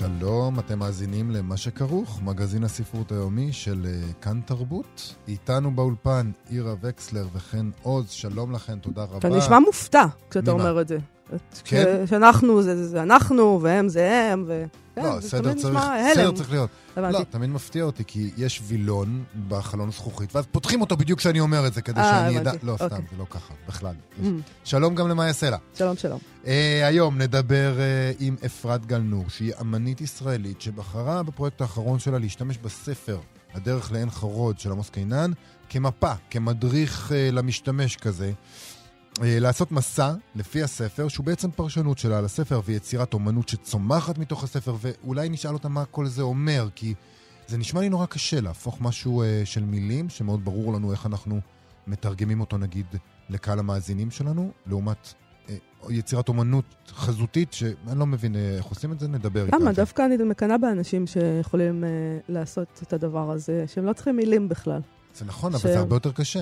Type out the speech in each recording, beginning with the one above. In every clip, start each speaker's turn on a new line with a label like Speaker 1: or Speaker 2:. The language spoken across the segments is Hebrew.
Speaker 1: שלום, אתם מאזינים למה שכרוך, מגזין הספרות היומי של אה, כאן תרבות. איתנו באולפן עירה וקסלר וכן עוז, שלום לכן, תודה רבה.
Speaker 2: אתה נשמע מופתע כשאתה
Speaker 1: ממה?
Speaker 2: אומר את זה.
Speaker 1: כן?
Speaker 2: ש- שאנחנו זה, זה, אנחנו, והם זה הם, ו... כן,
Speaker 1: לא, סדר צריך. סדר צריך להיות.
Speaker 2: הבנתי.
Speaker 1: לא, תמיד מפתיע אותי, כי יש וילון בחלון זכוכית, ואז פותחים אותו בדיוק כשאני אומר את זה, כדי
Speaker 2: אה,
Speaker 1: שאני אדע... לא, סתם,
Speaker 2: אוקיי.
Speaker 1: זה לא ככה, בכלל.
Speaker 2: Mm,
Speaker 1: שלום גם למאיה סלע.
Speaker 2: שלום, שלום.
Speaker 1: אה, היום נדבר אה, עם אפרת גלנור, שהיא אמנית ישראלית שבחרה בפרויקט האחרון שלה להשתמש בספר הדרך לעין חרוד של עמוס קינן כמפה, כמדריך אה, למשתמש כזה. אה, לעשות מסע לפי הספר, שהוא בעצם פרשנות שלה על הספר ויצירת אומנות שצומחת מתוך הספר, ואולי נשאל אותה מה כל זה אומר, כי זה נשמע לי נורא קשה להפוך משהו אה, של מילים, שמאוד ברור לנו איך אנחנו מתרגמים אותו נגיד לקהל המאזינים שלנו, לעומת אה, יצירת אומנות חזותית, שאני לא מבין אה, איך עושים את זה, נדבר איתה.
Speaker 2: למה? דווקא אני מקנאה באנשים שיכולים אה, לעשות את הדבר הזה, שהם לא צריכים מילים בכלל.
Speaker 1: זה נכון, אבל
Speaker 2: ש-
Speaker 1: זה הרבה יותר קשה.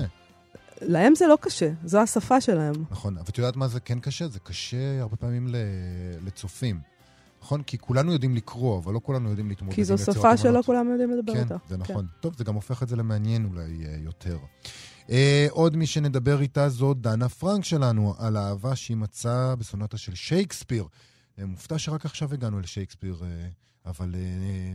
Speaker 2: להם זה לא קשה, זו השפה שלהם.
Speaker 1: נכון, אבל את יודעת מה זה כן קשה? זה קשה הרבה פעמים ל- לצופים. נכון? כי כולנו יודעים לקרוא, אבל לא כולנו יודעים להתמודד
Speaker 2: כי
Speaker 1: עם
Speaker 2: זו
Speaker 1: יצירת
Speaker 2: שפה שלא. כולם יודעים לדבר
Speaker 1: כן,
Speaker 2: אותה.
Speaker 1: זה נכון. טוב, זה גם הופך את זה למעניין אולי אה, יותר. אה, עוד מי שנדבר איתה זו דנה פרנק שלנו, על האהבה שהיא מצאה בסונטה של שייקספיר. אה, מופתע שרק עכשיו הגענו לשייקספיר, אה, אבל, אה,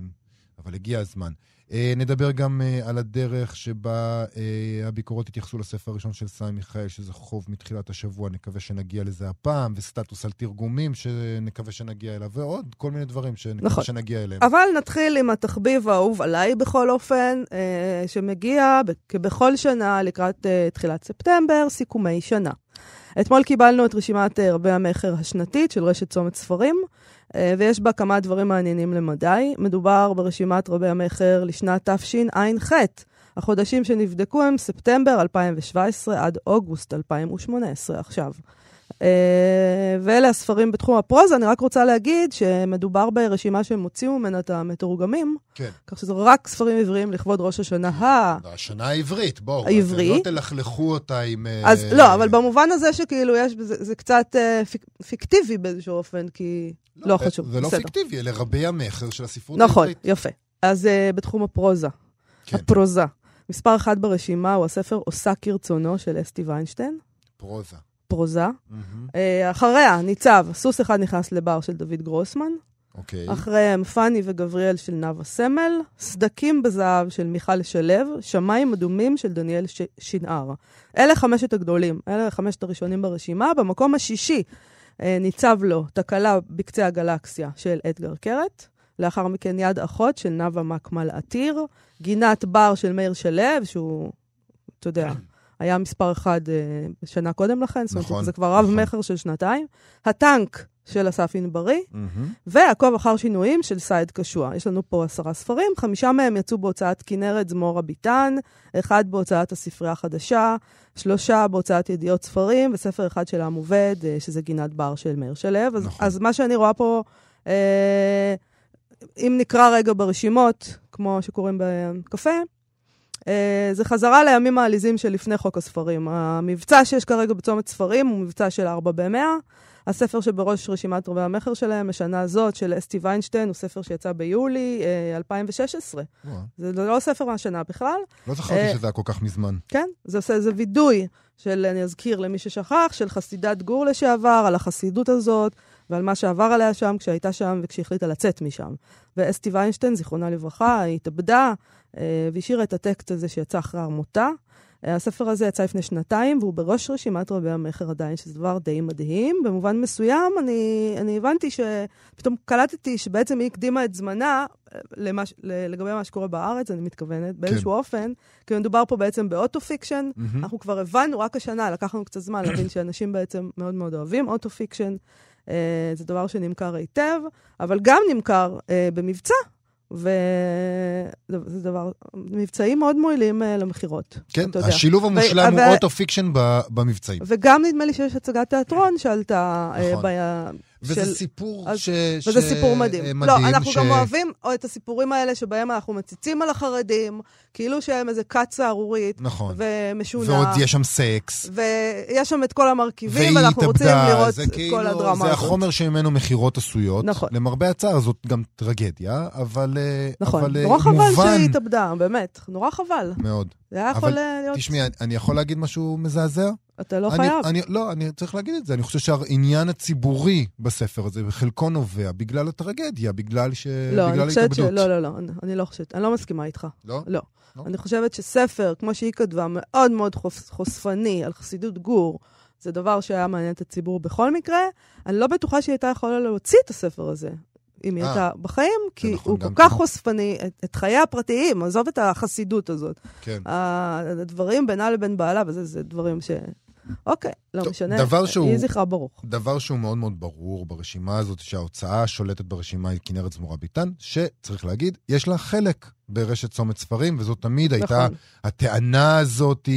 Speaker 1: אבל הגיע הזמן. אה, נדבר גם אה, על הדרך שבה אה, הביקורות התייחסו לספר הראשון של סמי מיכאל, שזה חוב מתחילת השבוע, נקווה שנגיע לזה הפעם, וסטטוס על תרגומים שנקווה שנגיע אליו, ועוד כל מיני דברים שנקווה
Speaker 2: נכון.
Speaker 1: שנגיע אליהם.
Speaker 2: אבל נתחיל עם התחביב האהוב עליי בכל אופן, שמגיע כבכל שנה לקראת תחילת ספטמבר, סיכומי שנה. אתמול קיבלנו את רשימת רבי המכר השנתית של רשת צומת ספרים, ויש בה כמה דברים מעניינים למדי. מדובר ברשימת רבי המכר לשנת תשע"ח. החודשים שנבדקו הם ספטמבר 2017 עד אוגוסט 2018 עכשיו. אה, ואלה הספרים בתחום הפרוזה. אני רק רוצה להגיד שמדובר ברשימה שהם הוציאו ממנה את המתורגמים,
Speaker 1: כן.
Speaker 2: כך שזה רק ספרים עבריים לכבוד ראש השנה ה...
Speaker 1: השנה העברית, בואו.
Speaker 2: העברי.
Speaker 1: אתם לא תלכלכו אותה עם... אה,
Speaker 2: אז לא, אבל במובן הזה שכאילו יש, בזה- זה קצת אה, פיק, פיקטיבי באיזשהו אופן, כי... לא
Speaker 1: זה-
Speaker 2: חשוב,
Speaker 1: זה לא. פיקטיבי, אלה רבי המכר של הספרות
Speaker 2: נכון,
Speaker 1: העברית.
Speaker 2: יפה. אז בתחום הפרוזה,
Speaker 1: כן,
Speaker 2: הפרוזה. מספר אחד ברשימה הוא הספר עושה כרצונו של אסתי ויינשטיין,
Speaker 1: פרוזה.
Speaker 2: פרוזה. אה, אחריה ניצב, סוס אחד נכנס לבר של דוד גרוסמן.
Speaker 1: אוקיי.
Speaker 2: אחריהם פאני וגבריאל של נאוה סמל, סדקים בזהב של מיכל שלו, שמיים אדומים של דניאל ש... שנהר. אלה חמשת הגדולים, אלה חמשת הראשונים ברשימה. במקום השישי אה, ניצב לו תקלה בקצה הגלקסיה של אדגר קרת. לאחר מכן יד אחות של נאוה מקמל עתיר, גינת בר של מאיר שלו, שהוא, אתה יודע, היה מספר אחד אה, שנה קודם לכן, זאת
Speaker 1: נכון,
Speaker 2: אומרת, זה כבר רב
Speaker 1: נכון.
Speaker 2: של שנתיים. הטנק של אסף ענברי, ועקוב אחר שינויים של סייד קשוע. יש לנו פה עשרה ספרים, חמישה מהם יצאו בהוצאת כנרת זמורה ביטן, אחד בהוצאת הספרייה החדשה, שלושה בהוצאת ידיעות ספרים, וספר אחד של עם עובד, אה, שזה גינת בר של מאיר שלו. אז,
Speaker 1: נכון.
Speaker 2: אז מה שאני רואה פה, אה, אם נקרא רגע ברשימות, כמו שקוראים בקפה, זה חזרה לימים העליזים של לפני חוק הספרים. המבצע שיש כרגע בצומת ספרים הוא מבצע של ארבע במאה. הספר שבראש רשימת רבי המכר שלהם, השנה הזאת, של אסתי ויינשטיין, הוא ספר שיצא ביולי אה, 2016.
Speaker 1: וואו,
Speaker 2: זה לא ספר מהשנה בכלל.
Speaker 1: לא זכרתי
Speaker 2: אה,
Speaker 1: שזה היה כל כך מזמן.
Speaker 2: כן, זה עושה איזה וידוי של, אני אזכיר למי ששכח, של חסידת גור לשעבר, על החסידות הזאת, ועל מה שעבר עליה שם כשהייתה שם וכשהחליטה לצאת משם. ואסתי ויינשטיין, זיכרונה לברכה, היא התאבדה אה, והשאירה את הטקסט הזה שיצא אחרי מותה. אה, הספר הזה יצא לפני שנתיים, והוא בראש רשימת רבי המכר עדיין, שזה דבר די מדהים. במובן מסוים, אני, אני הבנתי ש... פתאום קלטתי שבעצם היא הקדימה את זמנה אה, למה, ש- ל- לגבי מה שקורה בארץ, אני מתכוונת, באיזשהו אופן, כי מדובר פה בעצם ב
Speaker 1: auto-fiction. אהמ.
Speaker 2: אנחנו כבר הבנו רק השנה, לקח לנו קצת זמן להבין שאנשים בעצם מאוד מאוד אוהבים auto-fiction. אה, זה דבר שנמכר היטב, אבל גם נמכר אה, במבצע, וזה דבר, מבצעים מאוד מועילים uh, למכירות.
Speaker 1: כן. השילוב המושלם
Speaker 2: ו-
Speaker 1: הוא
Speaker 2: ו-
Speaker 1: auto-fiction ב- במבצעים.
Speaker 2: וגם נדמה לי שיש הצגת תיאטרון שעלתה
Speaker 1: נכון.
Speaker 2: ב-
Speaker 1: וזה
Speaker 2: של-
Speaker 1: סיפור
Speaker 2: אז-
Speaker 1: ש...
Speaker 2: וזה
Speaker 1: ש-
Speaker 2: סיפור מדהים.
Speaker 1: אה,
Speaker 2: לא, אנחנו
Speaker 1: ש-
Speaker 2: גם אוהבים או את הסיפורים האלה שבהם אנחנו מציצים על החרדים, כאילו שהם איזה כת סהרורית
Speaker 1: נכון.
Speaker 2: ומשונה.
Speaker 1: ועוד יש שם סקס.
Speaker 2: ויש שם את כל המרכיבים, ואנחנו רוצים
Speaker 1: התאבדה,
Speaker 2: לראות
Speaker 1: זה
Speaker 2: את
Speaker 1: כאילו,
Speaker 2: כל הדרמה
Speaker 1: זה
Speaker 2: הזאת.
Speaker 1: החומר שממנו מכירות עשויות.
Speaker 2: נכון.
Speaker 1: למרבה הצער, זאת גם טרגדיה, אבל אה,
Speaker 2: נכון,
Speaker 1: אבל, אה,
Speaker 2: נורא חבל
Speaker 1: מובן
Speaker 2: שהיא התאבדה, באמת, נורא חבל.
Speaker 1: מאוד.
Speaker 2: זה היה
Speaker 1: אבל
Speaker 2: יכול להיות...
Speaker 1: תשמעי, אני יכול להגיד משהו מזעזע?
Speaker 2: אתה לא
Speaker 1: אני-
Speaker 2: חייב.
Speaker 1: אני, לא, אני צריך להגיד את זה. אני חושב שהעניין הציבורי בספר הזה, בחלקו נובע בגלל הטרגדיה, בגלל ש...
Speaker 2: לא,
Speaker 1: בגלל
Speaker 2: אני חושבת ש...
Speaker 1: ההתאבדות.
Speaker 2: לא, לא, לא, אני- אני לא חושבת, אני לא מסכימה איתך.
Speaker 1: לא?
Speaker 2: לא.
Speaker 1: לא?
Speaker 2: אני חושבת שספר, כמו שהיא כתבה, מאוד מאוד חוס- חושפני על חסידות גור, זה דבר שהיה מעניין את הציבור בכל מקרה. אני לא בטוחה שהיא הייתה יכולה להוציא את הספר הזה. אם היא
Speaker 1: אה,
Speaker 2: הייתה בחיים, כי
Speaker 1: נכון,
Speaker 2: הוא כל כך
Speaker 1: כן.
Speaker 2: חושפני, את, את חיי הפרטיים, עזוב את החסידות הזאת.
Speaker 1: כן.
Speaker 2: הדברים בינה לבין בעלה, וזה זה דברים ש... אוקיי, לא משנה.
Speaker 1: דבר שהוא-
Speaker 2: יהי זכרה ברוך.
Speaker 1: דבר שהוא מאוד מאוד ברור ברשימה הזאת, שההוצאה השולטת ברשימה היא כנרת זמורה ביטן, שצריך להגיד, יש לה חלק ברשת צומת ספרים, וזאת תמיד הייתה
Speaker 2: נכון.
Speaker 1: הטענה הזאת,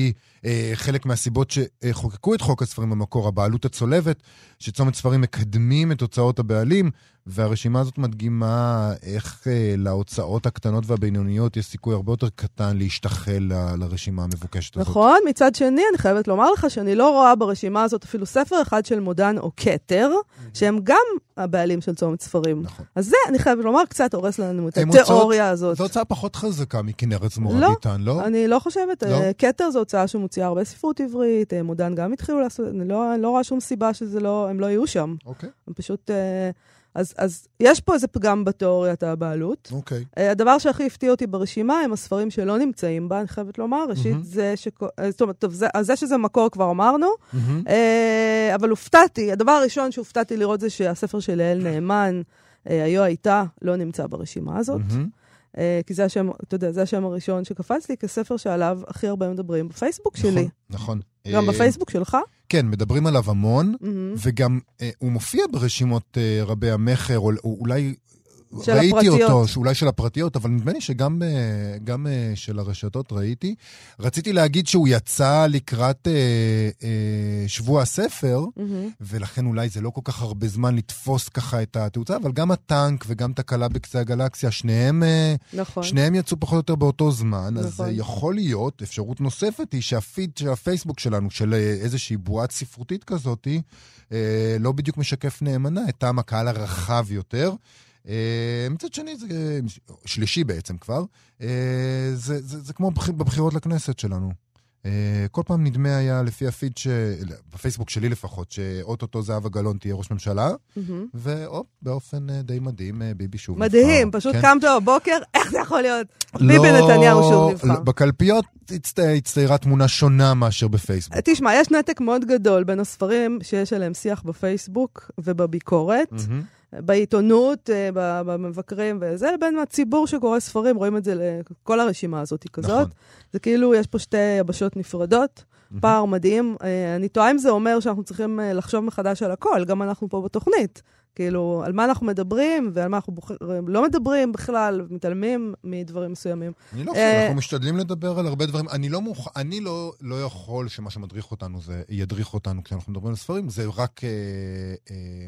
Speaker 1: אה, חלק מהסיבות שחוקקו את חוק הספרים במקור, הבעלות הצולבת, שצומת ספרים מקדמים את הוצאות הבעלים, והרשימה הזאת מדגימה איך אה, להוצאות הקטנות והבינוניות יש סיכוי הרבה יותר קטן להשתחל ל- לרשימה המבוקשת הזאת.
Speaker 2: נכון, מצד שני, אני חייבת לומר לך שאני לא רואה ברשימה הזאת אפילו ספר אחד של מודן או כתר, שהם גם הבעלים של צומת ספרים.
Speaker 1: נכון.
Speaker 2: אז זה, אני חייבת לומר, קצת הורס לנו את התיאוריה הזאת.
Speaker 1: זו הוצאה פחות חזקה מכנרת זמורה
Speaker 2: לא,
Speaker 1: ביטן, לא?
Speaker 2: אני לא חושבת,
Speaker 1: לא?
Speaker 2: אה, כתר זו הוצאה שמוציאה הרבה ספרות עברית, אה, מודן גם התחילו לעשות, אני לא, אני לא רואה שום סיבה שזה לא, הם לא יהיו שם.
Speaker 1: אוקיי,
Speaker 2: הם פשוט... אה, אז, אז יש פה איזה פגם בתיאוריית הבעלות.
Speaker 1: אוקיי.
Speaker 2: אה, הדבר שהכי הפתיע אותי ברשימה הם הספרים שלא נמצאים בה, אני חייבת לומר. ראשית,
Speaker 1: מהמם.
Speaker 2: זה ש... זאת אומרת, טוב, זה, זה שזה מקור כבר אמרנו,
Speaker 1: מהמם.
Speaker 2: אה, אבל הופתעתי, הדבר הראשון שהופתעתי לראות זה שהספר של יעל נאמן, היו הייתה, לא נמצא ברשימה הזאת.
Speaker 1: מהמם.
Speaker 2: אה, כי זה השם, אתה יודע, זה השם הראשון שקפץ לי כספר שעליו הכי הרבה מדברים בפייסבוק שלי.
Speaker 1: נכון.
Speaker 2: גם
Speaker 1: אה,
Speaker 2: בפייסבוק שלך.
Speaker 1: כן, מדברים עליו המון,
Speaker 2: מהמם.
Speaker 1: וגם אה, הוא מופיע ברשימות אה, רבי המכר, או אולי...
Speaker 2: של
Speaker 1: ראיתי
Speaker 2: הפרטיות.
Speaker 1: אותו, שאולי של הפרטיות, אבל נדמה לי שגם אה, גם, אה, של הרשתות ראיתי. רציתי להגיד שהוא יצא לקראת אה, אה, שבוע הספר,
Speaker 2: מהמם.
Speaker 1: ולכן אולי זה לא כל כך הרבה זמן לתפוס ככה את התאוצה, אבל גם הטנק וגם תקלה בקצה הגלקסיה, שניהם, אה,
Speaker 2: נכון.
Speaker 1: שניהם יצאו פחות או יותר באותו זמן, אז
Speaker 2: נכון.
Speaker 1: אה, יכול להיות, אפשרות נוספת היא שהפיד של הפייסבוק שלנו, של איזושהי בועת ספרותית כזאת, אה, לא בדיוק משקף נאמנה את טעם הקהל הרחב יותר. אה, מצד שני, זה אה, שלישי בעצם כבר, אה, זה, זה, זה כמו בח- בבחירות לכנסת שלנו. כל פעם נדמה היה לפי הפיד, ש... בפייסבוק שלי לפחות, שאו-טו-טו זהבה גלאון תהיה ראש ממשלה,
Speaker 2: מהמם.
Speaker 1: והופ, באופן די מדהים, ביבי שוב
Speaker 2: מדהים,
Speaker 1: נבחר.
Speaker 2: פשוט
Speaker 1: כן?
Speaker 2: קמת בבוקר, איך זה יכול להיות?
Speaker 1: לא-
Speaker 2: ביבי נתניהו שוב נבחר.
Speaker 1: לא, בקלפיות הצט- הצטיירה תמונה שונה מאשר בפייסבוק.
Speaker 2: תשמע, יש נתק מאוד גדול בין הספרים שיש עליהם שיח בפייסבוק ובביקורת,
Speaker 1: מהמם.
Speaker 2: בעיתונות, אה, במבקרים וזה, לבין הציבור שקורא ספרים, רואים את זה, כל הרשימה הזאת כזאת.
Speaker 1: נכון.
Speaker 2: זה כאילו, יש פה שתי יבשות נפרדות, פער מדהים. אה, אני תוהה אם זה אומר שאנחנו צריכים אה, לחשוב מחדש על הכל, גם אנחנו פה בתוכנית. כאילו, על מה אנחנו מדברים ועל מה אנחנו בוחר, לא מדברים בכלל, מתעלמים מדברים מסוימים.
Speaker 1: אני לא חושב, אנחנו משתדלים לדבר על הרבה דברים. אני לא מוכ... אני לא, לא יכול שמה שמדריך אותנו זה, ידריך אותנו כשאנחנו מדברים על ספרים, זה רק אה, אה,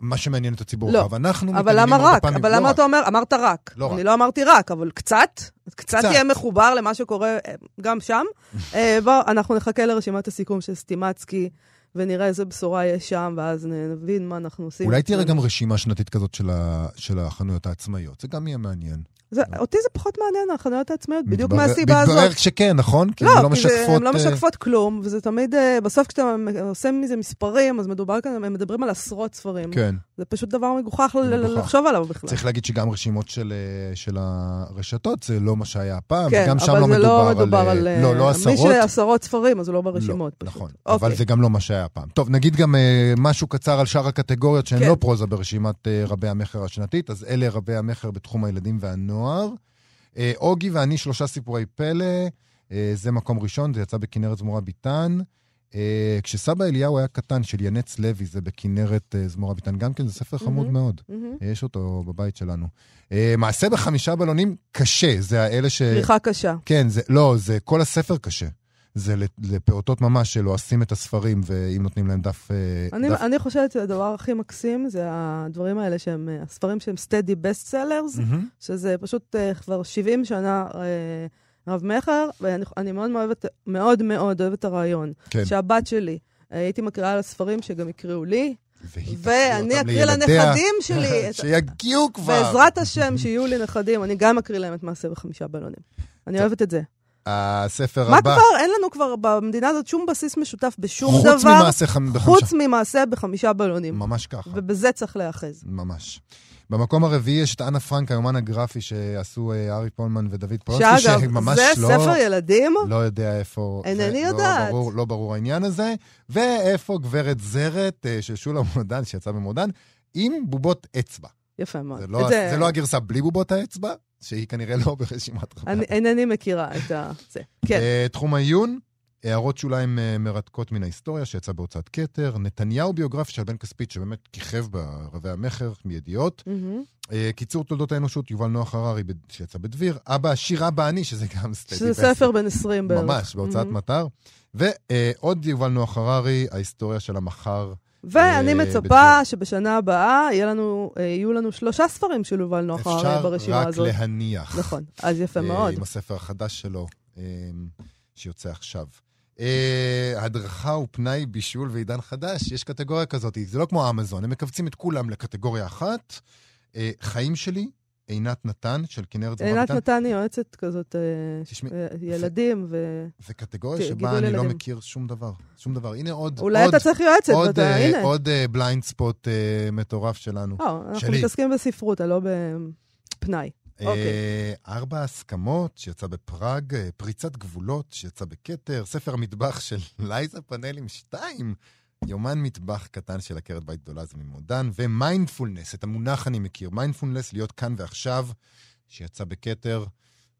Speaker 1: מה שמעניין את הציבור
Speaker 2: לא, אבל
Speaker 1: מתעניינים
Speaker 2: למה רק? אבל
Speaker 1: לא
Speaker 2: למה. אתה אומר, אמרת רק.
Speaker 1: לא
Speaker 2: אני
Speaker 1: רק.
Speaker 2: לא אמרתי רק, אבל קצת, קצת
Speaker 1: קצת.
Speaker 2: תהיה מחובר למה שקורה אה, גם שם. אה, בואו, אנחנו נחכה לרשימת הסיכום של סטימצקי, ונראה איזה בשורה יש שם, ואז נבין מה אנחנו עושים.
Speaker 1: אולי תראה גם רשימה שנתית כזאת של, ה... של החנויות העצמאיות, זה גם יהיה מעניין.
Speaker 2: זה, אותי זה פחות מעניין, החנויות העצמאיות, בדיוק מהסיבה הזאת.
Speaker 1: מתברר שכן, נכון? כי
Speaker 2: לא,
Speaker 1: הן לא
Speaker 2: כי זה-. הן לא
Speaker 1: אה,
Speaker 2: משקפות כלום, וזה תמיד, אה, בסוף כשאתה עושה מזה מספרים, אז מדובר כאן, הם מדברים על עשרות ספרים.
Speaker 1: כן.
Speaker 2: זה פשוט דבר מגוחך. לחשוב עליו בכלל.
Speaker 1: צריך להגיד שגם רשימות של, אה, של הרשתות, זה לא מה שהיה פעם,
Speaker 2: כן,
Speaker 1: וגם שם
Speaker 2: אבל
Speaker 1: לא
Speaker 2: זה
Speaker 1: מדובר,
Speaker 2: לא מדובר על...
Speaker 1: אה, לא, לא
Speaker 2: מי
Speaker 1: עשרות.
Speaker 2: שעשרות ספרים, אז הוא לא ברשימות.
Speaker 1: לא,
Speaker 2: פשוט.
Speaker 1: נכון,
Speaker 2: אוקיי.
Speaker 1: אבל זה גם לא מה שהיה פעם. טוב, נגיד גם משהו קצר על שאר הקטגוריות שהן
Speaker 2: כן.
Speaker 1: לא פרוזה ברשימת רבי המכר השנתית, אז אלה רבי המכר בתחום הילדים והנוער. אה, אוגי ואני שלושה סיפורי פלא, אה, זה מקום ראשון, זה יצא בכנרת זמורה ביטן. אה, כשסבא אליהו היה קטן, של ינץ לוי, זה בכנרת זמורה ביטן, גם כן זה ספר חמוד. מאוד. יש אותו בבית שלנו. מעשה בחמישה בלונים קשה, זה האלה ש...
Speaker 2: פריחה קשה.
Speaker 1: כן, לא, זה כל הספר קשה. זה לפ- לפעוטות ממש שלועסים את הספרים, ואם נותנים להם דף... אה,
Speaker 2: אני,
Speaker 1: דף...
Speaker 2: אני חושבת שהדבר הכי מקסים זה הדברים האלה שהם, אה, הספרים שהם steady best sellers,
Speaker 1: מהמם.
Speaker 2: שזה פשוט אה, כבר 70 שנה אה, רב-מכר, ואני אני מאוד מאוד אוהבת, מאוד מאוד אוהבת את הרעיון.
Speaker 1: כן.
Speaker 2: שהבת שלי, הייתי מקריאה לה ספרים שגם יקראו לי, ואני אקריא לנכדים שלי.
Speaker 1: שיגיעו כבר.
Speaker 2: בעזרת השם, שיהיו לי נכדים, אני גם אקריא להם את מעשה בחמישה בלונים. אני אוהבת את זה.
Speaker 1: הספר
Speaker 2: מה
Speaker 1: הבא,
Speaker 2: כבר? אין לנו כבר במדינה הזאת שום בסיס משותף בשום דבר,
Speaker 1: חוץ ממעשה חמ- בחמישה.
Speaker 2: חוץ ממעשה בחמישה בלונים.
Speaker 1: ממש ככה.
Speaker 2: ובזה צריך להיאחז.
Speaker 1: ממש. במקום הרביעי יש את אנה פרנק, היומן הגרפי שעשו אה, ארי פולמן ודוד פולנסקי,
Speaker 2: שאגב,
Speaker 1: שממש
Speaker 2: זה
Speaker 1: לא...
Speaker 2: ספר ילדים?
Speaker 1: לא יודע איפה...
Speaker 2: אינני
Speaker 1: זה
Speaker 2: יודעת.
Speaker 1: לא ברור, לא ברור העניין הזה. ואיפה גברת זרת אה, של שולה מודן, שיצא במודן, עם בובות אצבע.
Speaker 2: יפה מאוד.
Speaker 1: זה לא, זה לא הגרסה בלי בובות האצבע, שהיא כנראה לא ברשימת חברי.
Speaker 2: אני אינני מכירה את ה... זה. כן.
Speaker 1: אה, תחום העיון, הערות שוליים אה, מרתקות מן ההיסטוריה, שיצא בהוצאת כתר, נתניהו ביוגרפיה של בן כספית, שבאמת כיכב ברבי המכר מידיעות. אה, קיצור תולדות האנושות, יובל נוח הררי, שיצא בדביר. אבא עשיר אבא אני, שזה גם סטייטי
Speaker 2: שזה ספר בן 20 בערך.
Speaker 1: ממש, בהוצאת
Speaker 2: מהמם.
Speaker 1: מטר. ועוד יובל נוח הררי, ההיסטוריה של המחר.
Speaker 2: ואני
Speaker 1: אה,
Speaker 2: מצפה. שבשנה הבאה לנו, אה, יהיו לנו שלושה ספרים של יובל נוח הררי
Speaker 1: אפשר
Speaker 2: ברשימה
Speaker 1: רק
Speaker 2: הזאת.
Speaker 1: להניח.
Speaker 2: נכון, אז יפה
Speaker 1: אה,
Speaker 2: מאוד.
Speaker 1: עם הספר החדש שלו, אה, שיוצא עכשיו. אה, הדרכה ופנאי, בישול ועידן חדש, יש קטגוריה כזאת, זה לא כמו אמזון, הם מכווצים את כולם לקטגוריה אחת. אה, חיים שלי, עינת נתן, של כנרת זמר
Speaker 2: עינת נתן היא יועצת כזאת, אה,
Speaker 1: תשמעי,
Speaker 2: אה, ילדים, ו...
Speaker 1: זה קטגוריה שבה אני לא
Speaker 2: ילדים.
Speaker 1: מכיר שום דבר. שום דבר. הנה עוד,
Speaker 2: אולי
Speaker 1: עוד,
Speaker 2: אתה צריך יועצת,
Speaker 1: עוד,
Speaker 2: ואתה,
Speaker 1: אה,
Speaker 2: הנה.
Speaker 1: עוד בליינד ספוט אה, מטורף שלנו.
Speaker 2: לא, אנחנו
Speaker 1: שלי.
Speaker 2: מתעסקים בספרות, לא בפנאי. אוקיי.
Speaker 1: ארבע הסכמות, שיצא בפראג, פריצת גבולות, שיצא בכתר, ספר המטבח של לייזה פאנלים 2, יומן מטבח קטן של עקרת בית גדולה, זה ממודן, ומיינדפולנס, את המונח אני מכיר, מיינדפולנס, להיות כאן ועכשיו, שיצא בכתר,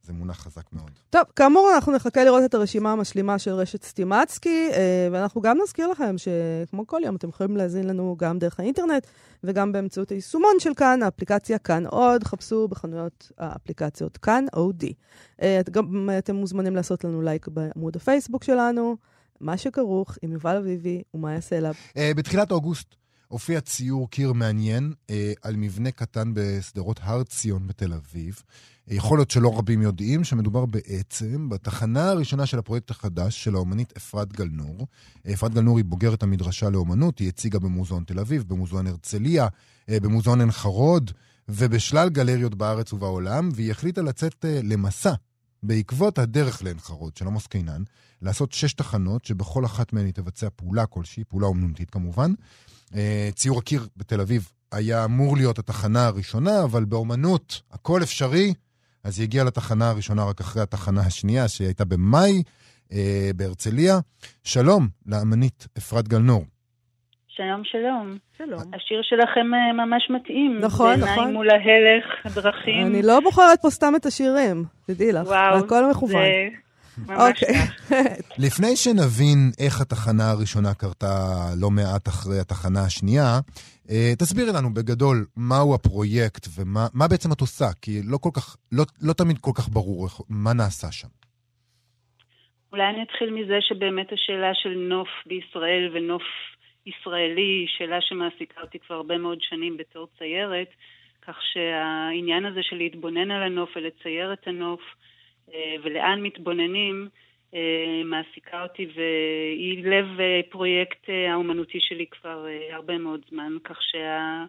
Speaker 1: זה מונח חזק מאוד.
Speaker 2: טוב, כאמור, אנחנו נחכה לראות את הרשימה המשלימה של רשת סטימצקי, אה, ואנחנו גם נזכיר לכם שכמו כל יום, אתם יכולים להזין לנו גם דרך האינטרנט וגם באמצעות היישומון של כאן, האפליקציה כאן עוד, חפשו בחנויות האפליקציות כאן עוד. אה, גם אתם מוזמנים לעשות לנו לייק בעמוד הפייסבוק שלנו, מה שכרוך עם יובל אביבי ומה יעשה אליו.
Speaker 1: אה, בתחילת אוגוסט הופיע ציור קיר מעניין אה, על מבנה קטן בשדרות הר ציון בתל אביב. אה, יכול להיות שלא רבים יודעים שמדובר בעצם בתחנה הראשונה של הפרויקט החדש של האומנית אפרת גלנור. אפרת גלנור היא בוגרת המדרשה לאומנות, היא הציגה במוזיאון תל אביב, במוזיאון הרצליה, במוזיאון עין חרוד ובשלל גלריות בארץ ובעולם, והיא החליטה לצאת למסע בעקבות הדרך לעין חרוד של עמוס קינן, לעשות שש תחנות, שבכל אחת מהן היא תבצע פעולה כלשהי, פעולה אומנותית כמובן. אה, ציור הקיר בתל אביב היה אמור להיות התחנה הראשונה, אבל באומנות הכל אפשרי, אז היא הגיעה לתחנה הראשונה רק אחרי התחנה השנייה, שהיא הייתה במאי אה, בהרצליה. שלום לאמנית אפרת גלנור.
Speaker 3: שלום, שלום.
Speaker 2: שלום.
Speaker 3: השיר שלכם אה, ממש מתאים.
Speaker 2: נכון, נכון.
Speaker 3: בעיניים מול ההלך, הדרכים.
Speaker 2: אני לא בוחרת פה סתם את השירים, תדעי לך,
Speaker 3: וואו,
Speaker 2: הכל מכוון.
Speaker 3: זה ממש
Speaker 2: אוקיי.
Speaker 3: כך.
Speaker 1: לפני שנבין איך התחנה הראשונה קרתה לא מעט אחרי התחנה השנייה, אה, תסבירי לנו בגדול מהו הפרויקט ומה מה בעצם את עושה, כי לא כל כך, לא, לא תמיד כל כך ברור איך- מה נעשה שם.
Speaker 3: אולי אני אתחיל מזה שבאמת השאלה של נוף בישראל ונוף ישראלי שאלה שמעסיקה אותי כבר הרבה מאוד שנים בתור ציירת, כך שהעניין הזה של להתבונן על הנוף ולצייר את הנוף אה, ולאן מתבוננים אה, מעסיקה אותי והיא לב אה, פרויקט האומנותי שלי כבר הרבה מאוד זמן, כך שה...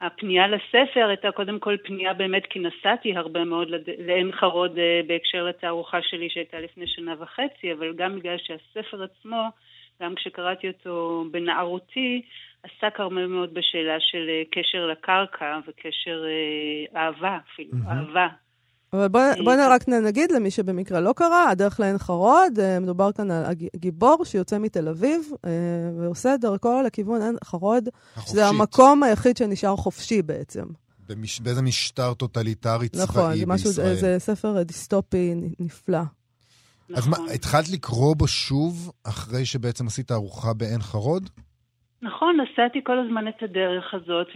Speaker 3: הפנייה לספר הייתה קודם כל פנייה באמת כי נסעתי הרבה מאוד לעין חרוד בהקשר לתערוכה שלי שהייתה לפני שנה וחצי, אבל גם בגלל שהספר עצמו, גם כשקראתי אותו בנערותי, עסק הרבה מאוד בשאלה של אה, קשר לקרקע וקשר אה, אהבה אפילו,
Speaker 1: מהמם.
Speaker 3: אהבה.
Speaker 2: אבל בואי
Speaker 3: אה,
Speaker 2: בוא רק נגיד למי שבמקרה לא קרא, הדרך לעין חרוד, אה, מדובר כאן על הג- גיבור שיוצא מתל אביב אה, ועושה את דרכו לכיוון עין חרוד, שזה
Speaker 1: החופשית.
Speaker 2: המקום היחיד שנשאר חופשי בעצם.
Speaker 1: במש... באיזה משטר טוטליטרי צבאי
Speaker 2: נכון,
Speaker 1: בישראל.
Speaker 2: זה ספר דיסטופי נפלא.
Speaker 1: נכון. אז מה, נכון. התחלת לקרוא בו שוב, אחרי שבעצם עשית ארוחה בעין חרוד?
Speaker 3: נכון, נסעתי כל הזמן את הדרך הזאת,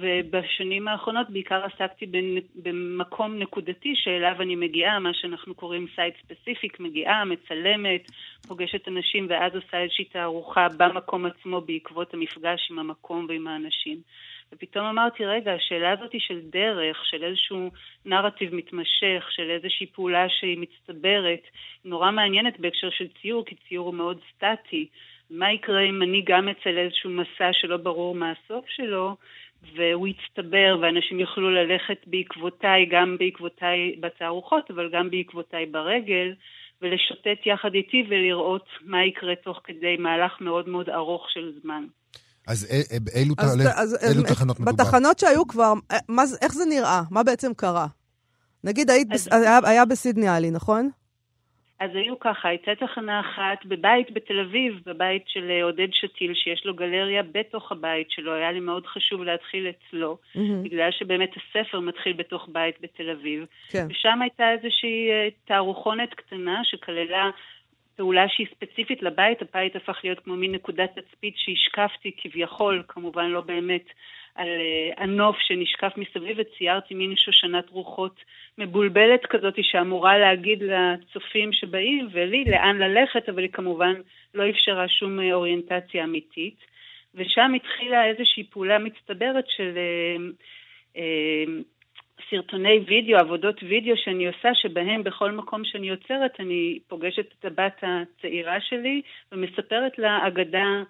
Speaker 3: ובשנים האחרונות בעיקר עסקתי במקום נקודתי שאליו אני מגיעה, מה שאנחנו קוראים site specific, מגיעה, מצלמת, פוגשת אנשים ואז עושה איזושהי תערוכה במקום עצמו בעקבות המפגש עם המקום ועם האנשים. ופתאום אמרתי, רגע, השאלה הזאת היא של דרך, של איזשהו נרטיב מתמשך, של איזושהי פעולה שהיא מצטברת, נורא מעניינת בהקשר של ציור, כי ציור הוא מאוד סטטי. מה יקרה אם אני גם אצא לאיזשהו מסע שלא ברור מה הסוף שלו, והוא יצטבר ואנשים יוכלו ללכת בעקבותיי, גם בעקבותיי בתערוכות, אבל גם בעקבותיי ברגל, ולשוטט יחד איתי ולראות מה יקרה תוך כדי מהלך מאוד מאוד ארוך של זמן.
Speaker 1: אז אילו, תחנות מדובר?
Speaker 2: בתחנות שהיו כבר, מה, איך זה נראה? מה בעצם קרה? נגיד, היית, אז... היה, היה בסידני עלי, נכון?
Speaker 3: אז היו ככה, הייתה תחנה אחת בבית בתל אביב, בבית של אה, עודד שתיל, שיש לו גלריה בתוך הבית שלו, היה לי מאוד חשוב להתחיל אצלו, mm-hmm. בגלל שבאמת הספר מתחיל בתוך בית בתל אביב. כן. ושם הייתה איזושהי אה, תערוכונת קטנה שכללה פעולה שהיא ספציפית לבית, הבית הפך להיות כמו מין נקודת תצפית שהשקפתי כביכול, כמובן לא באמת, על uh, הנוף שנשקף מסביב וציירתי מין שושנת רוחות מבולבלת כזאת שאמורה להגיד לצופים שבאים ולי לאן ללכת, אבל היא כמובן לא אפשרה שום אה, אוריינטציה אמיתית. ושם התחילה איזושהי פעולה מצטברת של uh, uh, סרטוני וידאו, עבודות וידאו שאני עושה, שבהם בכל מקום שאני יוצרת אני פוגשת את הבת הצעירה שלי ומספרת לה אגדה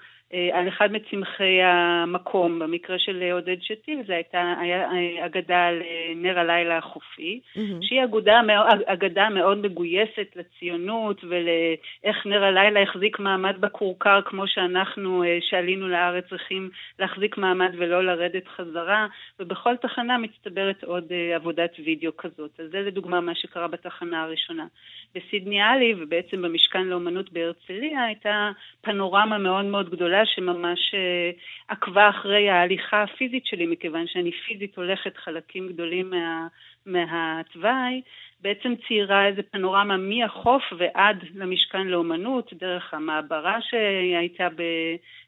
Speaker 3: על אחד מצמחי המקום. במקרה של עודד שתיל זה הייתה היה אה, אגדה על אה, נר הלילה החופי, mm-hmm. שהיא אגדה, אגדה מאוד מגויסת לציונות ולאיך נר הלילה החזיק מעמד בכורכר כמו שאנחנו שעלינו לארץ צריכים להחזיק מעמד ולא לרדת חזרה, ובכל תחנה מצטברת עוד עבודת וידאו כזאת. אז זה לדוגמה מה שקרה בתחנה הראשונה. בסידני עלי ובעצם במשכן לאומנות בהרצליה הייתה פנורמה מאוד מאוד גדולה עבודה שממש אה, עקבה אחרי ההליכה הפיזית שלי, מכיוון שאני פיזית הולכת חלקים גדולים מה, מהתוואי, בעצם ציירה איזה פנורמה מהחוף ועד למשכן לאומנות, דרך המעברה שהייתה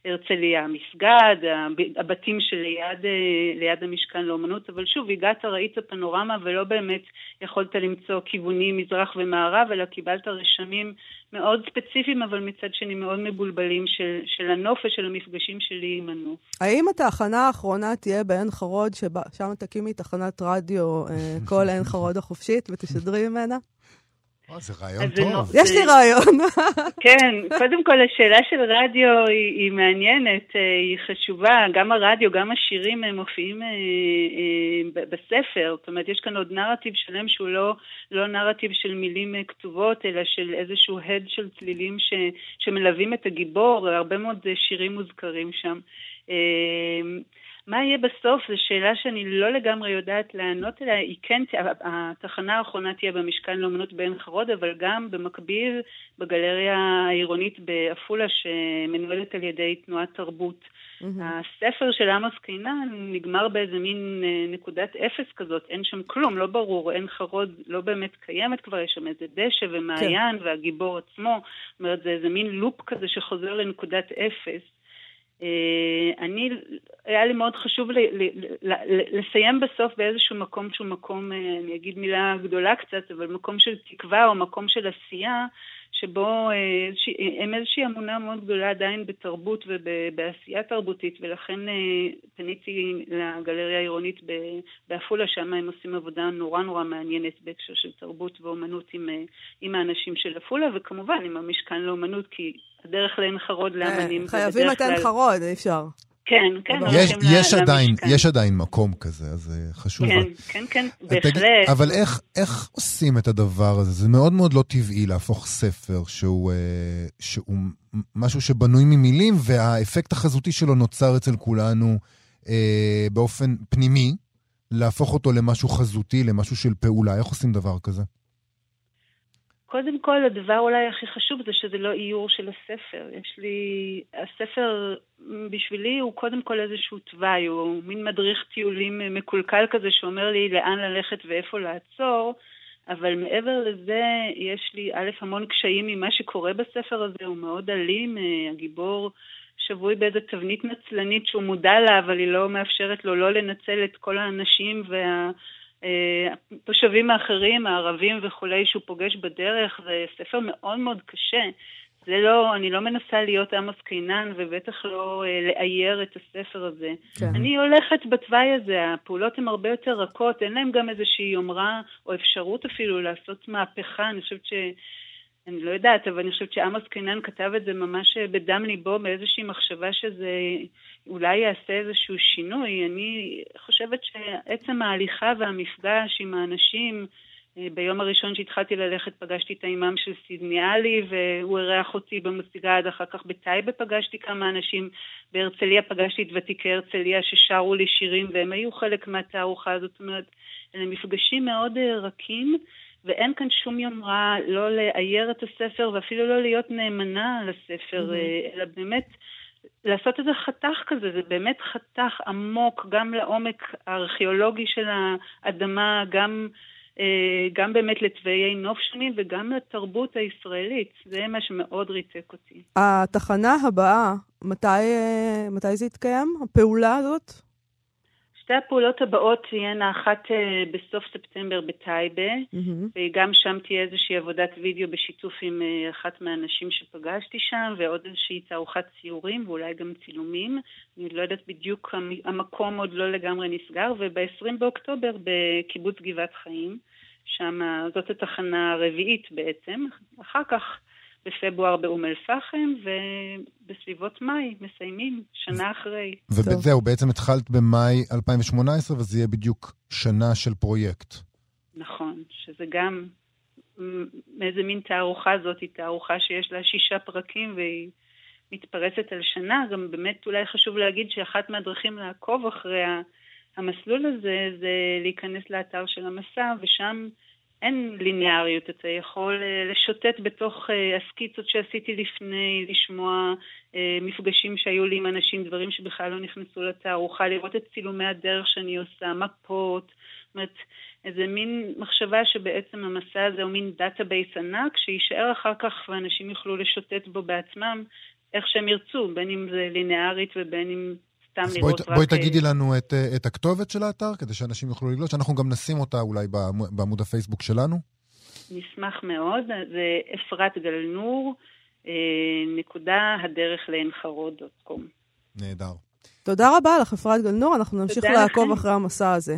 Speaker 3: בהרצליה, המסגד, הבתים שליד ליד המשכן לאומנות, אבל שוב, הגעת, ראית פנורמה ולא באמת יכולת למצוא כיוונים מזרח ומערב, אלא קיבלת רשמים מאוד ספציפיים, אבל מצד שני מאוד מבולבלים של, של הנוף ושל המפגשים שלי עם הנוף.
Speaker 2: האם התחנה האחרונה תהיה בעין חרוד, ששם תקימי תחנת רדיו אה, כל עין חרוד החופשית ותשדרי ממנה?
Speaker 1: אה, זה רעיון טוב.
Speaker 2: יש לי רעיון.
Speaker 3: כן, קודם כל השאלה של רדיו היא, היא מעניינת, אה, היא חשובה, גם הרדיו, גם השירים הם מופיעים אה, אה, בספר, זאת אומרת יש כאן עוד נרטיב שלם שהוא לא, לא נרטיב של מילים אה, כתובות, אלא של איזשהו הד של צלילים ש, שמלווים את הגיבור, הרבה מאוד שירים מוזכרים שם. אה, מה יהיה בסוף זו שאלה שאני לא לגמרי יודעת לענות עליה. היא כן, התחנה האחרונה תהיה במשכן לאומנות בעין חרוד, אבל גם במקביל בגלריה העירונית בעפולה שמנוהלת על ידי תנועת תרבות. Mm-hmm. הספר של עמוס קינן נגמר באיזה מין אה, נקודת אפס כזאת, אין שם כלום, לא ברור, עין חרוד לא באמת קיימת כבר, יש שם איזה דשא ומעיין כן. והגיבור עצמו, זאת אומרת זה איזה מין לופ כזה שחוזר לנקודת אפס. אה, אני, היה לי מאוד חשוב ל, ל, ל, לסיים בסוף באיזשהו מקום שהוא מקום, אה, אני אגיד מילה גדולה קצת, אבל מקום של תקווה או מקום של עשייה, שבו אה, הם איזושהי אמונה מאוד גדולה עדיין בתרבות ובעשייה תרבותית, ולכן פניתי לגלריה העירונית בעפולה, שם הם עושים עבודה נורא נורא מעניינת בהקשר של תרבות ואומנות עם, עם האנשים של עפולה, וכמובן עם המשכן לאומנות, כי הדרך לעין חרוד לאמנים.
Speaker 2: חייבים את עין חרוד, אי אפשר.
Speaker 3: כן, כן.
Speaker 1: יש, יש, עדיין, יש עדיין מקום כזה, אז אה, חשוב.
Speaker 3: כן, כן, כן, בהחלט.
Speaker 1: אבל איך, איך עושים את הדבר הזה? זה מאוד מאוד לא טבעי להפוך ספר שהוא, אה, שהוא משהו שבנוי ממילים, והאפקט החזותי שלו נוצר אצל כולנו אה, באופן פנימי, להפוך אותו למשהו חזותי, למשהו של פעולה. איך עושים דבר כזה?
Speaker 3: קודם כל, הדבר אולי הכי חשוב זה שזה לא איור של הספר. יש לי... הספר בשבילי הוא קודם כל איזשהו תוואי, הוא מין מדריך טיולים מקולקל כזה שאומר לי לאן ללכת ואיפה לעצור, אבל מעבר לזה, יש לי א', המון קשיים ממה שקורה בספר הזה, הוא מאוד אלים, אה, הגיבור שבוי באיזו תבנית נצלנית שהוא מודע לה, אבל היא לא מאפשרת לו לא לנצל את כל האנשים והתושבים האחרים, הערבים וכולי, שהוא פוגש בדרך. זה ספר מאוד מאוד קשה. זה לא, אני לא מנסה להיות עמוס קינן ובטח לא אה, לאייר את הספר הזה. כן. אני הולכת בתוואי הזה, הפעולות הן הרבה יותר רכות, אין להן גם איזושהי יומרה או אפשרות אפילו לעשות מהפכה. אני חושבת ש... אני לא יודעת, אבל אני חושבת שעמוס קינן כתב את זה ממש בדם ליבו, באיזושהי מחשבה שזה אולי יעשה איזשהו שינוי. אני חושבת שעצם ההליכה והמפגש עם האנשים, אה, ביום הראשון שהתחלתי ללכת פגשתי את האימאם של סידני עלי והוא אירח אותי במסגד, אחר כך בטייבה פגשתי כמה אנשים, בהרצליה פגשתי את ותיקי הרצליה ששרו לי שירים והם היו חלק מהתערוכה הזאת, זאת אומרת, אלה מפגשים מאוד אה, רכים ואין כאן שום יומרה לא לאייר את הספר ואפילו לא להיות נאמנה לספר, mm-hmm. אלא באמת לעשות איזה חתך כזה, זה באמת חתך עמוק גם לעומק הארכיאולוגי של האדמה, גם... אה, גם באמת לתוואי נוף שונים וגם לתרבות הישראלית. זה מה שמאוד ריתק אותי.
Speaker 2: התחנה הבאה, מתי, אה, מתי זה יתקיים? הפעולה הזאת?
Speaker 3: שתי הפעולות הבאות תהיינה אחת אה, בסוף ספטמבר בטייבה, mm-hmm. וגם שם תהיה איזושהי עבודת וידאו בשיתוף עם אחת מהאנשים שפגשתי שם, ועוד איזושהי תערוכת ציורים ואולי גם צילומים. אני לא יודעת בדיוק, המקום עוד לא לגמרי נסגר, וב-20 באוקטובר בקיבוץ גבעת חיים. שם זאת התחנה הרביעית בעצם. אחר כך בפברואר באום אל-פחם, ובסביבות מאי מסיימים, שנה אחרי.
Speaker 1: וזהו, בעצם התחלת במאי 2018, וזה יהיה בדיוק שנה של פרויקט.
Speaker 3: נכון, שזה גם איזה מין תערוכה זאת, היא תערוכה שיש לה שישה פרקים והיא מתפרצת על שנה. גם באמת אולי חשוב להגיד שאחת מהדרכים לעקוב אחרי המסלול הזה זה להיכנס לאתר של המסע, ושם אין ליניאריות, אתה יכול אה, לשוטט בתוך אה, הסקיצות שעשיתי לפני, לשמוע אה, מפגשים שהיו לי עם אנשים, דברים שבכלל לא נכנסו לתערוכה, לראות את צילומי הדרך שאני עושה, מפות, זאת אומרת, איזה מין מחשבה שבעצם המסע הזה הוא מין database ענק, שיישאר אחר כך ואנשים יוכלו לשוטט בו בעצמם איך שהם ירצו, בין אם זה לינארית ובין אם סתם
Speaker 1: לראות בואי, רק... בואי תגידי לנו את, אה, את הכתובת של האתר, כדי שאנשים יוכלו לגלות, אנחנו גם נשים אותה אולי בעמוד הפייסבוק שלנו.
Speaker 3: נשמח מאוד, זה אפרת גלנור, אה, נקודה הדרך לעין חרוד dot com.
Speaker 1: נהדר.
Speaker 2: תודה רבה לך, אפרת גלנור, אנחנו נמשיך לעקוב לכם. אחרי המסע הזה.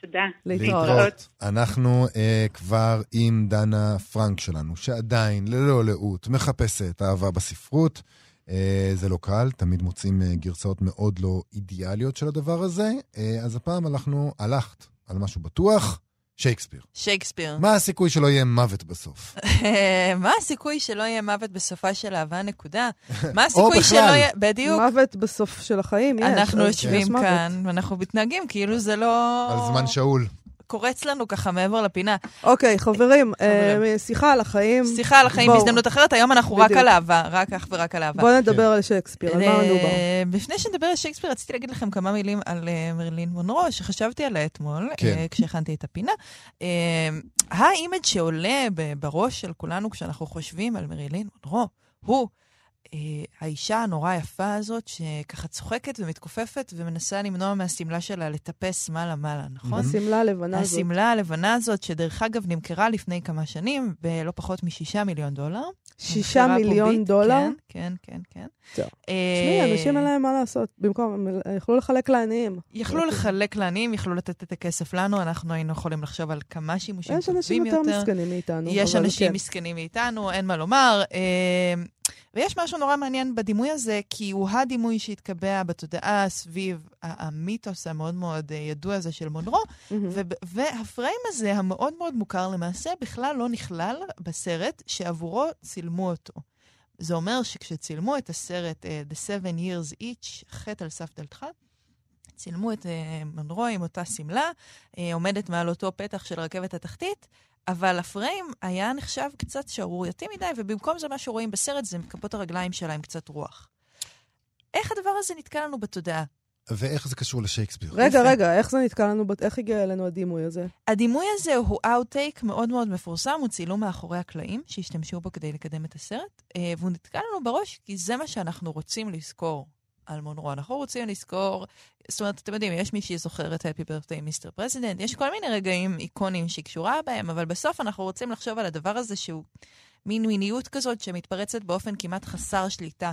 Speaker 3: תודה.
Speaker 2: להתראות. להתראות.
Speaker 1: אנחנו uh, כבר עם דנה פרנק שלנו, שעדיין, ללא לאות, מחפשת אהבה בספרות. אה, זה לא קל, תמיד מוצאים אה, גרסאות מאוד לא אידיאליות של הדבר הזה. אה, אז הפעם הלכנו, הלכת על משהו בטוח, שייקספיר.
Speaker 4: שייקספיר.
Speaker 1: מה הסיכוי שלא יהיה מוות בסוף?
Speaker 4: מה הסיכוי שלא יהיה מוות בסופה של אהבה נקודה? מה הסיכוי שלא יהיה... בדיוק.
Speaker 2: מוות בסוף של החיים, יש.
Speaker 4: אנחנו יושבים כאן, ואנחנו מתנהגים כאילו זה לא...
Speaker 1: על זמן שאול.
Speaker 4: קורץ לנו ככה מעבר לפינה.
Speaker 2: אוקיי, חברים, אה, שיחה על החיים.
Speaker 4: שיחה על החיים בהזדמנות אחרת, היום אנחנו רק על אהבה, רק אך ורק על אהבה.
Speaker 2: בואו נדבר על שייקספיר, על מה מדובר.
Speaker 4: לפני שנדבר על שייקספיר, רציתי להגיד לכם כמה מילים על אה, מרלין מונרו, שחשבתי עליה אתמול, כן. אה, כשהכנתי את הפינה. ה image שעולה בראש של כולנו כשאנחנו חושבים על מרלין מונרו, הוא... אה, האישה הנורא יפה הזאת, שככה צוחקת ומתכופפת ומנסה למנוע מהשמלה שלה לטפס מעלה-מעלה, נכון?
Speaker 2: השמלה הלבנה הזאת.
Speaker 4: השמלה הלבנה הזאת, שדרך אגב נמכרה לפני כמה שנים בלא פחות משישה מיליון דולר.
Speaker 2: שישה מיליון פומבית, דולר?
Speaker 4: כן, כן, כן.
Speaker 2: טוב. אה, תשמעי, אנשים אין להם מה לעשות. במקום, הם יכלו לחלק לעניים.
Speaker 4: יכלו לחלק לעניים, יכלו לתת את הכסף לנו, אנחנו היינו יכולים לחשוב על כמה שימושים טובים יותר.
Speaker 2: יש אנשים יותר מסכנים מאיתנו.
Speaker 4: יש אנשים כן. מסכנים מאיתנו, אין מה לומר. ויש משהו נורא מעניין בדימוי הזה, כי הוא הדימוי שהתקבע בתודעה סביב המיתוס המאוד מאוד אה, ידוע הזה של מונרו, mm-hmm. והפריים הזה, המאוד מאוד מוכר למעשה, בכלל לא נכלל בסרט שעבורו צילמו אותו. זה אומר שכשצילמו את הסרט uh, The Seven Years Each, חטא על סף דלתך, צילמו את uh, מונרו עם אותה שמלה, uh, עומדת מעל אותו פתח של רכבת התחתית, אבל הפריים היה נחשב קצת שערורייתי מדי, ובמקום זה מה שרואים בסרט זה מכפות הרגליים שלה עם קצת רוח. איך הדבר הזה נתקע לנו בתודעה?
Speaker 1: ואיך זה קשור לשייקספיר?
Speaker 2: רגע. רגע, איך זה נתקע לנו, בת- איך הגיע אלינו הדימוי הזה?
Speaker 4: הדימוי הזה הוא אאוטטייק מאוד מאוד מפורסם, הוא צילום מאחורי הקלעים, שהשתמשו בו כדי לקדם את הסרט, אה, והוא נתקע לנו בראש כי זה מה שאנחנו רוצים לזכור על מונרו. אנחנו רוצים לזכור, זאת אומרת, אתם יודעים, יש מי שזוכר את Happy Birthday Mister President, יש כל מיני רגעים אייקונים שהיא קשורה בהם, אבל בסוף אנחנו רוצים לחשוב על הדבר הזה שהוא מין מיניות כזאת שמתפרצת באופן כמעט חסר שליטה.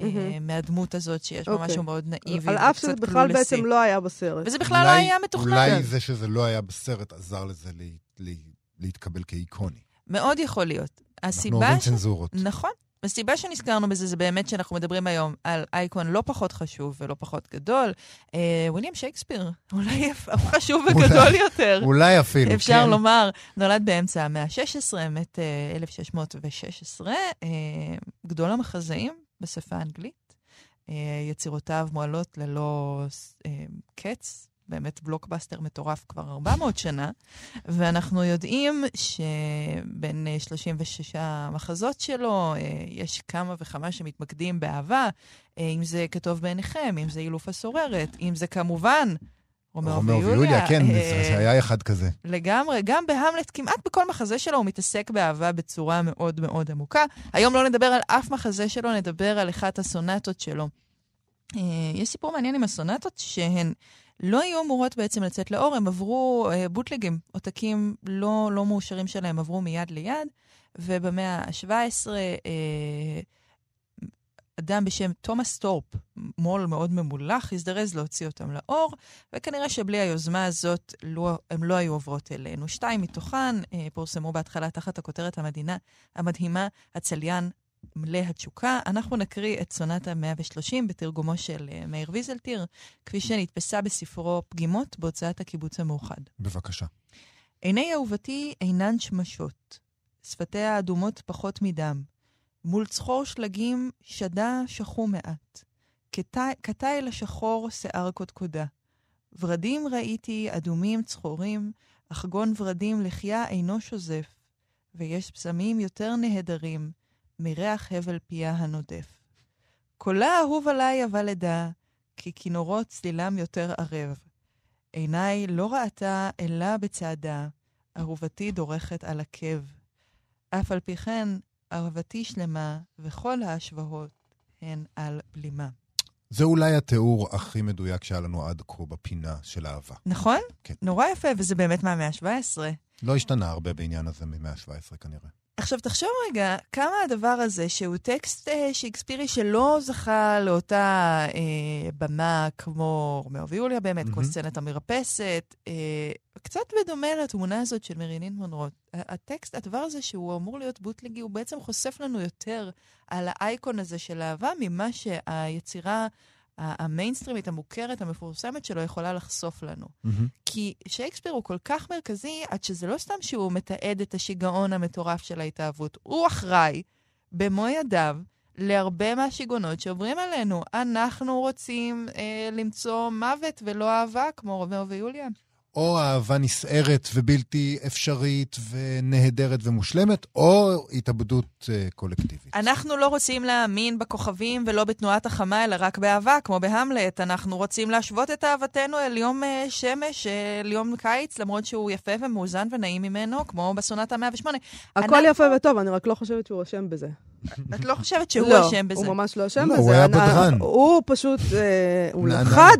Speaker 4: אה. מהדמות הזאת, שיש בה
Speaker 2: אוקיי.
Speaker 4: משהו מאוד נאיבי
Speaker 2: על אף שזה בכלל
Speaker 4: clumsy.
Speaker 2: בעצם לא היה בסרט.
Speaker 4: וזה בכלל לא היה מתוכנן.
Speaker 1: אולי זה שזה לא היה בסרט עזר לזה לה- לה- להתקבל כאיקוני.
Speaker 4: מאוד יכול להיות.
Speaker 1: אנחנו
Speaker 4: הסיבה
Speaker 1: אוהבים
Speaker 4: ש...
Speaker 1: צנזורות.
Speaker 4: נכון. הסיבה שנזכרנו בזה זה באמת שאנחנו מדברים היום על אייקון לא פחות חשוב ולא פחות גדול. אה, וויליאם שייקספיר, אולי חשוב וגדול יותר.
Speaker 1: אולי אפילו,
Speaker 4: אפשר
Speaker 1: כן.
Speaker 4: לומר, נולד באמצע המאה ה-16, מת אה, 1616, אה, גדול המחזאים בשפה האנגלית. אה, יצירותיו מועלות ללא אה, קץ, באמת בלוקבאסטר מטורף כבר 400 שנה, ואנחנו יודעים שבין אה, 36 המחזות שלו, אה, יש כמה וכמה שמתמקדים באהבה, אה, אם זה כטוב בעיניכם, אם זה אילוף הסוררת, אם זה כמובן רומאו ויוליה.
Speaker 1: כן,
Speaker 4: אה,
Speaker 1: זה היה אחד כזה.
Speaker 4: לגמרי, גם בהמלט, כמעט בכל מחזה שלו הוא מתעסק באהבה בצורה מאוד מאוד עמוקה. היום לא נדבר על אף מחזה שלו, נדבר על אחת הסונטות שלו. אה, יש סיפור מעניין עם הסונטות שהן לא היו אמורות בעצם לצאת לאור, הם עברו אה, בוטלגים, עותקים לא, לא מאושרים שלהם עברו מיד ליד, ובמאה ה-17 אה, אדם בשם תומאס טורפ, מו"ל מאוד ממולח, הזדרז להוציא אותם לאור, וכנראה שבלי היוזמה הזאת לא, הן לא היו עוברות אלינו. שתיים מתוכן אה, פורסמו בהתחלה תחת הכותרת המדינה המדהימה, הצליין מלא התשוקה. אנחנו נקריא את סונטה 130 בתרגומו של אה, מאיר ויזלטיר, כפי שנתפסה בספרו פגימות בהוצאת הקיבוץ המאוחד.
Speaker 1: בבקשה.
Speaker 4: עיני אהובתי אינן שמשות, שפתיה אדומות פחות מדם. מול צחור שלגים שדה שחו מעט. כתי- כתיל השחור שיער קודקודה. ורדים ראיתי אדומים צחורים, אך גון ורדים לחייה אינו שוזף, ויש פסמים יותר נהדרים מריח הבל פיה הנודף. קולה אהוב עליי אבל אדע, כי כינורות צלילם יותר ערב. עיניי לא ראתה אלא בצעדה, אהובתי דורכת על עקב. אף על פי כן, אהובתי שלמה, וכל ההשוואות הן על בלימה.
Speaker 1: זה אולי התיאור הכי מדויק שהיה לנו עד כה בפינה של אהבה.
Speaker 4: נכון?
Speaker 1: כן.
Speaker 4: נורא יפה, וזה באמת מהמאה ה-17.
Speaker 1: לא השתנה הרבה בעניין הזה ממאה ה-17 כנראה.
Speaker 4: עכשיו, תחשוב רגע, כמה הדבר הזה, שהוא טקסט אה, שייקספירי שלא זכה לאותה אה, במה כמו רומאו ויוליה באמת, כמו
Speaker 1: מהמם.
Speaker 4: סצנת המרפסת, אה, קצת בדומה לתמונה הזאת של מרילין מונרו. ה- הטקסט, הדבר הזה שהוא אמור להיות בוטלגי, הוא בעצם חושף לנו יותר על האייקון הזה של אהבה, ממה שהיצירה המיינסטרימית, המוכרת, המפורסמת שלו, יכולה לחשוף לנו. כי שייקספיר הוא כל כך מרכזי, עד שזה לא סתם שהוא מתעד את השיגעון המטורף של ההתאהבות, הוא אחראי במו ידיו להרבה מהשיגעונות שעוברים עלינו. אנחנו רוצים אה, למצוא מוות ולא אהבה, כמו רומאו ויוליה.
Speaker 1: או אהבה נסערת ובלתי אפשרית ונהדרת ומושלמת, או התאבדות אה, קולקטיבית.
Speaker 4: אנחנו לא רוצים להאמין בכוכבים ולא בתנועת החמה, אלא רק באהבה, כמו בהמלט. אנחנו רוצים להשוות את אהבתנו אל יום אה, שמש, אל יום קיץ, למרות שהוא יפה ומאוזן ונעים ממנו, כמו בסונטה 108.
Speaker 2: הכל
Speaker 4: אנחנו-
Speaker 2: יפה וטוב, אני רק לא חושבת שהוא אשם בזה.
Speaker 4: את לא חושבת שהוא
Speaker 2: לא,
Speaker 4: אשם בזה?
Speaker 2: הוא ממש לא אשם
Speaker 1: לא,
Speaker 2: בזה.
Speaker 1: הוא היה בדרן.
Speaker 2: הוא פשוט, אה, הוא. לכד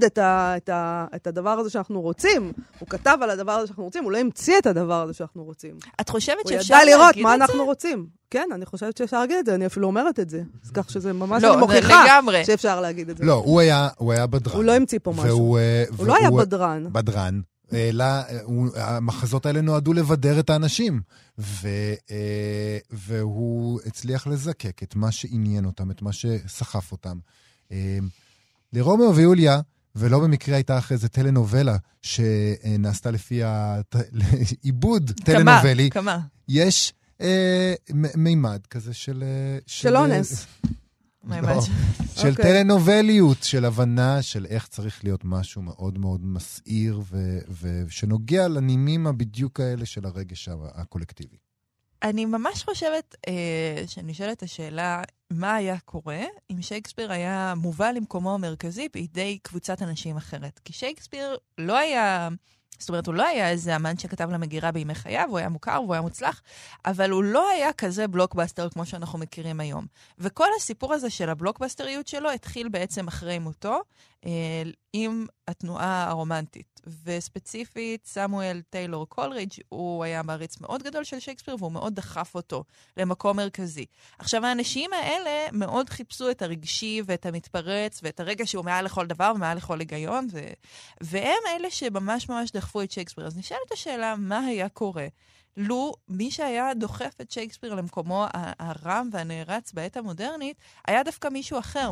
Speaker 2: את הדבר הזה שאנחנו רוצים. הוא כתב על הדבר הזה שאנחנו רוצים, הוא לא המציא את הדבר הזה שאנחנו רוצים.
Speaker 4: את חושבת
Speaker 2: הוא
Speaker 4: שאפשר
Speaker 2: ידע
Speaker 4: להגיד
Speaker 2: לראות
Speaker 4: את
Speaker 2: מה
Speaker 4: זה?
Speaker 2: אנחנו רוצים. כן, אני חושבת שאפשר להגיד את זה, אני אפילו אומרת את זה. אז כך שזה ממש,
Speaker 4: לא,
Speaker 2: אני
Speaker 4: זה
Speaker 2: מוכיחה
Speaker 4: לגמרי.
Speaker 2: שאפשר להגיד את זה.
Speaker 1: לא, הוא היה, הוא היה בדרן.
Speaker 2: הוא לא המציא פה משהו.
Speaker 1: והוא, אה,
Speaker 2: הוא לא היה בדרן.
Speaker 1: בדרן. הוא- המחזות האלה נועדו לבדר את האנשים, ו, אה, והוא הצליח לזקק את מה שעניין אותם, את מה שסחף אותם. אה, לרומאו ויוליה, ולא במקרה הייתה אחרי זה טלנובלה שנעשתה לפי העיבוד טלנובלי,
Speaker 4: כמה?
Speaker 1: יש אה, מימד כזה של... אה,
Speaker 2: של אונס.
Speaker 1: לא, של
Speaker 2: אוקיי.
Speaker 1: טלנובליות, של הבנה של איך צריך להיות משהו מאוד מאוד מסעיר, ושנוגע לנימים הבדיוק האלה של הרגש הקולקטיבי.
Speaker 4: אני ממש חושבת אה, שנשאלת השאלה, מה היה קורה אם שייקספיר היה מובא למקומו המרכזי בידי קבוצת אנשים אחרת. כי שייקספיר לא היה... זאת אומרת, הוא לא היה איזה אמן שכתב למגירה בימי חייו, הוא היה מוכר והוא היה מוצלח, אבל הוא לא היה כזה בלוקבאסטר כמו שאנחנו מכירים היום. וכל הסיפור הזה של הבלוקבאסטריות שלו התחיל בעצם אחרי מותו, עם התנועה הרומנטית. וספציפית, סמואל טיילור קולרידג', הוא היה מעריץ מאוד גדול של שייקספיר, והוא מאוד דחף אותו למקום מרכזי. עכשיו, האנשים האלה מאוד חיפשו את הרגשי ואת המתפרץ, ואת הרגע שהוא מעל לכל דבר ומעל לכל היגיון, ו... והם אלה שממש ממש דחפו את שייקספיר. אז נשאלת השאלה, מה היה קורה? לו מי שהיה דוחף את שייקספיר למקומו הרם והנערץ בעת המודרנית, היה דווקא מישהו אחר.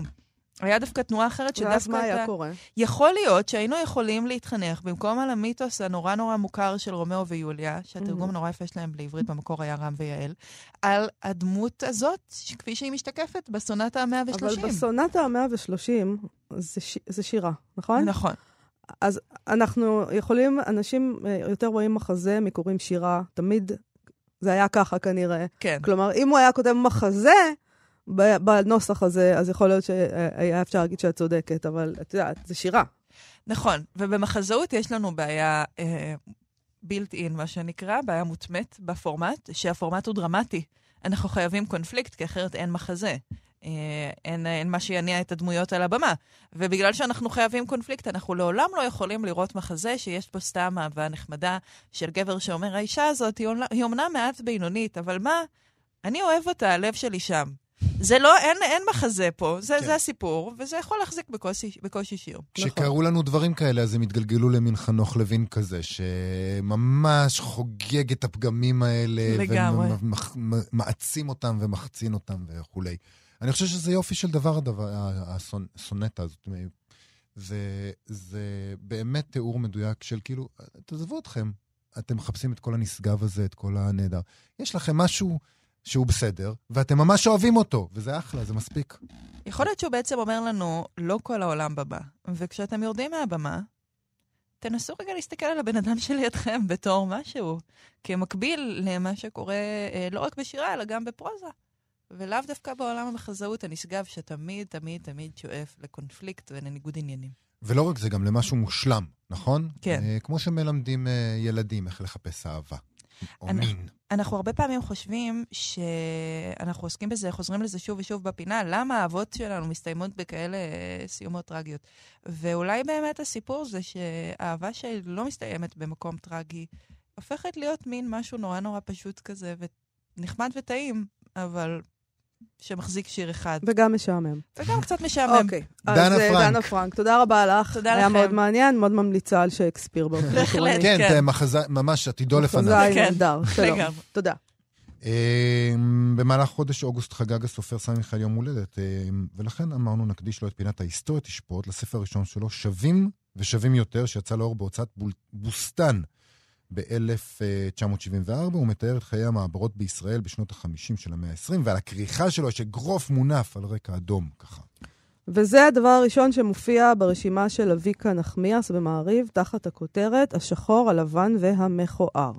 Speaker 4: היה דווקא תנועה אחרת שדווקא...
Speaker 2: ואז מה היה קורה?
Speaker 4: יכול להיות שהיינו יכולים להתחנך במקום על המיתוס הנורא נורא מוכר של רומאו ויוליה, שהתרגום. הנורא יפה שלהם לעברית במקור היה רם ויעל, על הדמות הזאת, כפי שהיא משתקפת בסונטה ה-130.
Speaker 2: אבל בסונטה ה-130 זה, ש... זה שירה, נכון?
Speaker 4: נכון.
Speaker 2: אז אנחנו יכולים, אנשים אה, יותר רואים מחזה מקוראים שירה, תמיד זה היה ככה כנראה.
Speaker 4: כן.
Speaker 2: כלומר, אם הוא היה כותב מחזה בנוסח הזה, אז יכול להיות שהיה אפשר להגיד שאת צודקת, אבל את יודעת, זה שירה.
Speaker 4: נכון, ובמחזאות יש לנו בעיה אה, בילט אין, מה שנקרא, בעיה מוטמעת בפורמט, שהפורמט הוא דרמטי. אנחנו חייבים קונפליקט, כי אחרת אין מחזה. אה, אין, אין מה שיניע את הדמויות על הבמה. ובגלל שאנחנו חייבים קונפליקט, אנחנו לעולם לא יכולים לראות מחזה שיש פה סתם אהבה נחמדה של גבר שאומר, האישה הזאת היא אומנם מעט בינונית, אבל מה? אני אוהב אותה, הלב שלי שם. זה לא, אין, אין מחזה פה, זה,
Speaker 1: כן.
Speaker 4: זה הסיפור, וזה יכול להחזיק בקושי, בקושי שיר.
Speaker 1: כשקרו לנו דברים כאלה, אז הם התגלגלו למין חנוך לוין כזה, שממש חוגג את הפגמים האלה,
Speaker 4: לגמרי.
Speaker 1: ומעצים אותם ומחצין אותם וכולי. אני חושב שזה יופי של דבר, הדבר, הסונ- הסונטה הזאת. זה, זה באמת תיאור מדויק של כאילו, תעזבו אתכם, אתם מחפשים את כל הנשגב הזה, את כל הנהדר. יש לכם משהו שהוא בסדר, ואתם ממש אוהבים אותו, וזה אחלה, זה מספיק.
Speaker 4: יכול להיות שהוא בעצם אומר לנו, לא כל העולם במה. וכשאתם יורדים מהבמה, תנסו רגע להסתכל על הבן אדם שלידכם בתור משהו, כמקביל למה שקורה אה, לא רק בשירה, אלא גם בפרוזה. ולאו דווקא בעולם המחזאות הנשגב, שתמיד, תמיד, תמיד שואף לקונפליקט ולניגוד עניינים.
Speaker 1: ולא רק זה, גם למשהו מושלם, נכון?
Speaker 4: כן.
Speaker 1: אה, כמו שמלמדים אה, ילדים איך לחפש אהבה. או
Speaker 4: אני-
Speaker 1: מין.
Speaker 4: אנחנו הרבה פעמים חושבים שאנחנו עוסקים בזה, חוזרים לזה שוב ושוב בפינה, למה האהבות שלנו מסתיימות בכאלה סיומות טרגיות. ואולי באמת הסיפור זה שאהבה שלא מסתיימת במקום טרגי, הופכת להיות מין משהו נורא נורא פשוט כזה, ונחמד וטעים, אבל שמחזיק שיר אחד.
Speaker 2: וגם משעמם.
Speaker 4: וגם קצת משעמם.
Speaker 2: אוקיי.
Speaker 1: דנה
Speaker 2: אז אה,
Speaker 1: פרנק.
Speaker 2: דנה פרנק, תודה רבה לך.
Speaker 4: תודה
Speaker 2: היה
Speaker 4: לכם.
Speaker 2: מאוד מעניין, מאוד ממליצה על שייקספיר באופן
Speaker 4: בהחלט.
Speaker 2: עקרוני.
Speaker 1: כן,
Speaker 4: כן.
Speaker 1: כן, מחזה, ממש עתידו לפניו.
Speaker 2: מחזאי
Speaker 4: כן,
Speaker 2: נהדר, שלום. תודה.
Speaker 1: אה, במהלך חודש אוגוסט חגג הסופר סמי מיכאל יום הולדת, אה, ולכן אמרנו נקדיש לו את פינת ההיסטוריה תשפוט לספר הראשון שלו, שווים ושווים יותר, שיצא לאור בהוצאת בוסתן ב-1974, הוא מתאר את חיי המעברות בישראל בשנות ה-50 של המאה ה-20, ועל הכריכה שלו יש אגרוף מונף על רקע אדום, ככה.
Speaker 2: וזה הדבר הראשון שמופיע ברשימה של אביקה נחמיאס במעריב, תחת הכותרת השחור, הלבן והמכוער.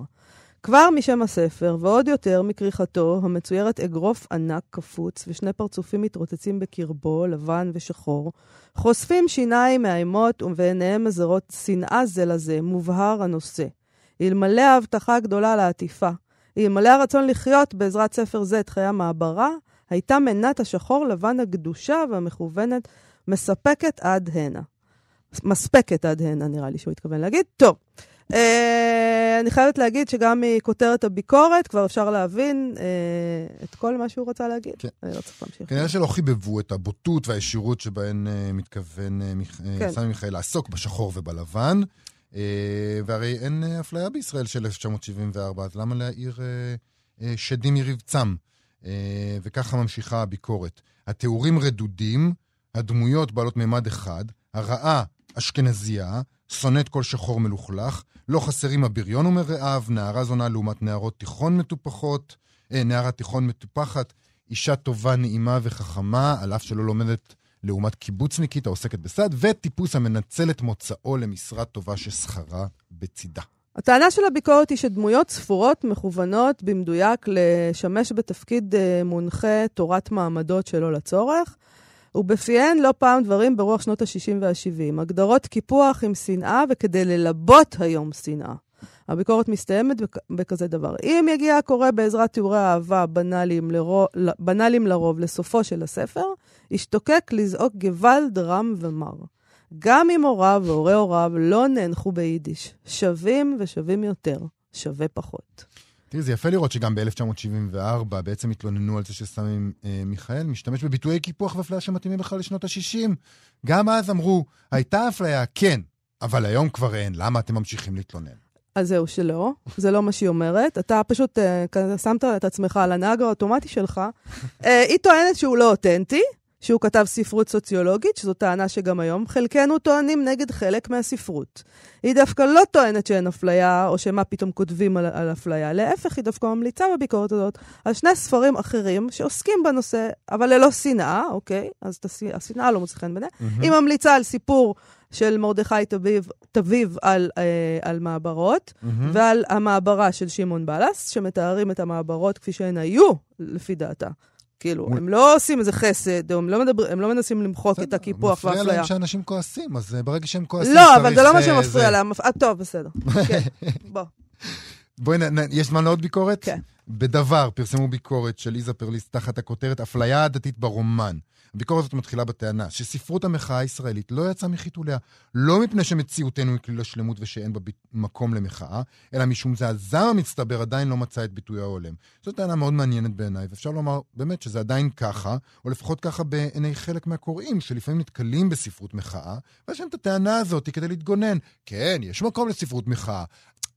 Speaker 2: כבר משם הספר, ועוד יותר מכריכתו, המצוירת אגרוף ענק קפוץ ושני פרצופים מתרוצצים בקרבו, לבן ושחור, חושפים שיניים מאיימות ובעיניהם מזרות שנאה זה לזה, מובהר הנושא. אלמלא ההבטחה הגדולה לעטיפה, אלמלא הרצון לחיות בעזרת ספר זה את חיי המעברה, הייתה מנת השחור לבן הגדושה והמכוונת מספקת עד הנה. מספקת עד הנה, נראה לי שהוא התכוון להגיד. טוב, אה, אני חייבת להגיד שגם מכותרת הביקורת כבר אפשר להבין אה, את כל מה שהוא רצה להגיד.
Speaker 1: כן.
Speaker 2: אני לא צריך להמשיך.
Speaker 1: כנראה שלא חיבבו את הבוטות והישירות שבהן אה, מתכוון אה, מיכ- אה,
Speaker 2: כן.
Speaker 1: סמי מיכאל לעסוק בשחור ובלבן. אה, והרי אין אה, אפליה בישראל של 1974, אז למה להעיר אה, שדים מרבצם? וככה ממשיכה הביקורת. התיאורים רדודים, הדמויות בעלות מימד אחד, הרעה אשכנזייה, שונאת כל שחור מלוכלך, לא חסרים הבריון ומרעיו, נערה זונה לעומת נערות תיכון מטופחות, נערה תיכון מטופחת, אישה טובה, נעימה וחכמה, על אף שלא לומדת לעומת קיבוצניקית העוסקת בסד, וטיפוס המנצל את מוצאו למשרה טובה ששכרה בצידה.
Speaker 2: הטענה של הביקורת היא שדמויות ספורות מכוונות במדויק לשמש בתפקיד אה, מונחה תורת מעמדות שלא לצורך, ובפיהן לא פעם דברים ברוח שנות ה-60 וה-70. הגדרות קיפוח עם שנאה וכדי ללבות היום שנאה. הביקורת מסתיימת בכ- בכזה דבר. אם יגיע הקורא בעזרת תיאורי אהבה בנאליים, לרוב, בנאליים לרוב לסופו של הספר, ישתוקק לזעוק גוואלד רם ומר. גם אם הוריו והורי הוריו לא נאנחו ביידיש, שווים ושווים יותר, שווה פחות.
Speaker 1: תראי, זה יפה לראות שגם ב-1974 בעצם התלוננו על זה שסמי אה, מיכאל משתמש בביטויי קיפוח ואפליה שמתאימים בכלל לשנות ה-60. גם אז אמרו, הייתה אפליה, כן, אבל היום כבר אין, למה אתם ממשיכים להתלונן?
Speaker 2: אז זהו, שלא. זה לא מה שהיא אומרת. אתה פשוט uh, שמת את עצמך על הנהג האוטומטי שלך. Uh, היא טוענת שהוא לא אותנטי, שהוא כתב ספרות סוציולוגית, שזו טענה שגם היום חלקנו טוענים נגד חלק מהספרות. היא דווקא לא טוענת שאין אפליה, או שמה פתאום כותבים על, על אפליה. להפך, היא דווקא ממליצה בביקורת הזאת על שני ספרים אחרים שעוסקים בנושא, אבל ללא שנאה, אוקיי? אז השנאה לא מוצא חן בעיניה. היא ממליצה על סיפור של מרדכי תביב, תביב על, אה, על מעברות, ועל המעברה של שמעון בלס, שמתארים את המעברות כפי שהן היו, לפי דעתה. כאילו,
Speaker 1: מול-
Speaker 2: הם לא עושים איזה חסד, הם לא, מדבר, הם לא מנסים למחוק את הקיפוח
Speaker 1: מפריע
Speaker 2: והאפליה.
Speaker 1: להם שאנשים כועסים, אז אה, ברגע שהם כועסים
Speaker 2: לא, אבל
Speaker 1: צריך,
Speaker 2: זה לא מה
Speaker 1: אה,
Speaker 2: שמפריע
Speaker 1: זה-
Speaker 2: להם. אה, טוב, בסדר. כן, בוא.
Speaker 1: בואי, נ- יש זמן לעוד ביקורת?
Speaker 2: כן.
Speaker 1: בדבר פרסמו ביקורת של ליזה פרליס תחת הכותרת אפליה עדתית ברומן. הביקורת הזאת מתחילה בטענה שספרות המחאה הישראלית לא יצאה מחיתוליה, לא מפני שמציאותנו היא כליל השלמות ושאין בה מקום למחאה, אלא משום זה הזעם המצטבר עדיין לא מצא את ביטויו ההולם. זו טענה מאוד מעניינת בעיניי, ואפשר לומר באמת שזה עדיין ככה, או לפחות ככה בעיני חלק מהקוראים, שלפעמים נתקלים בספרות מחאה, ויש להם את הטענה הזאת כדי להתגונן. כן, יש מקום לספרות מחאה,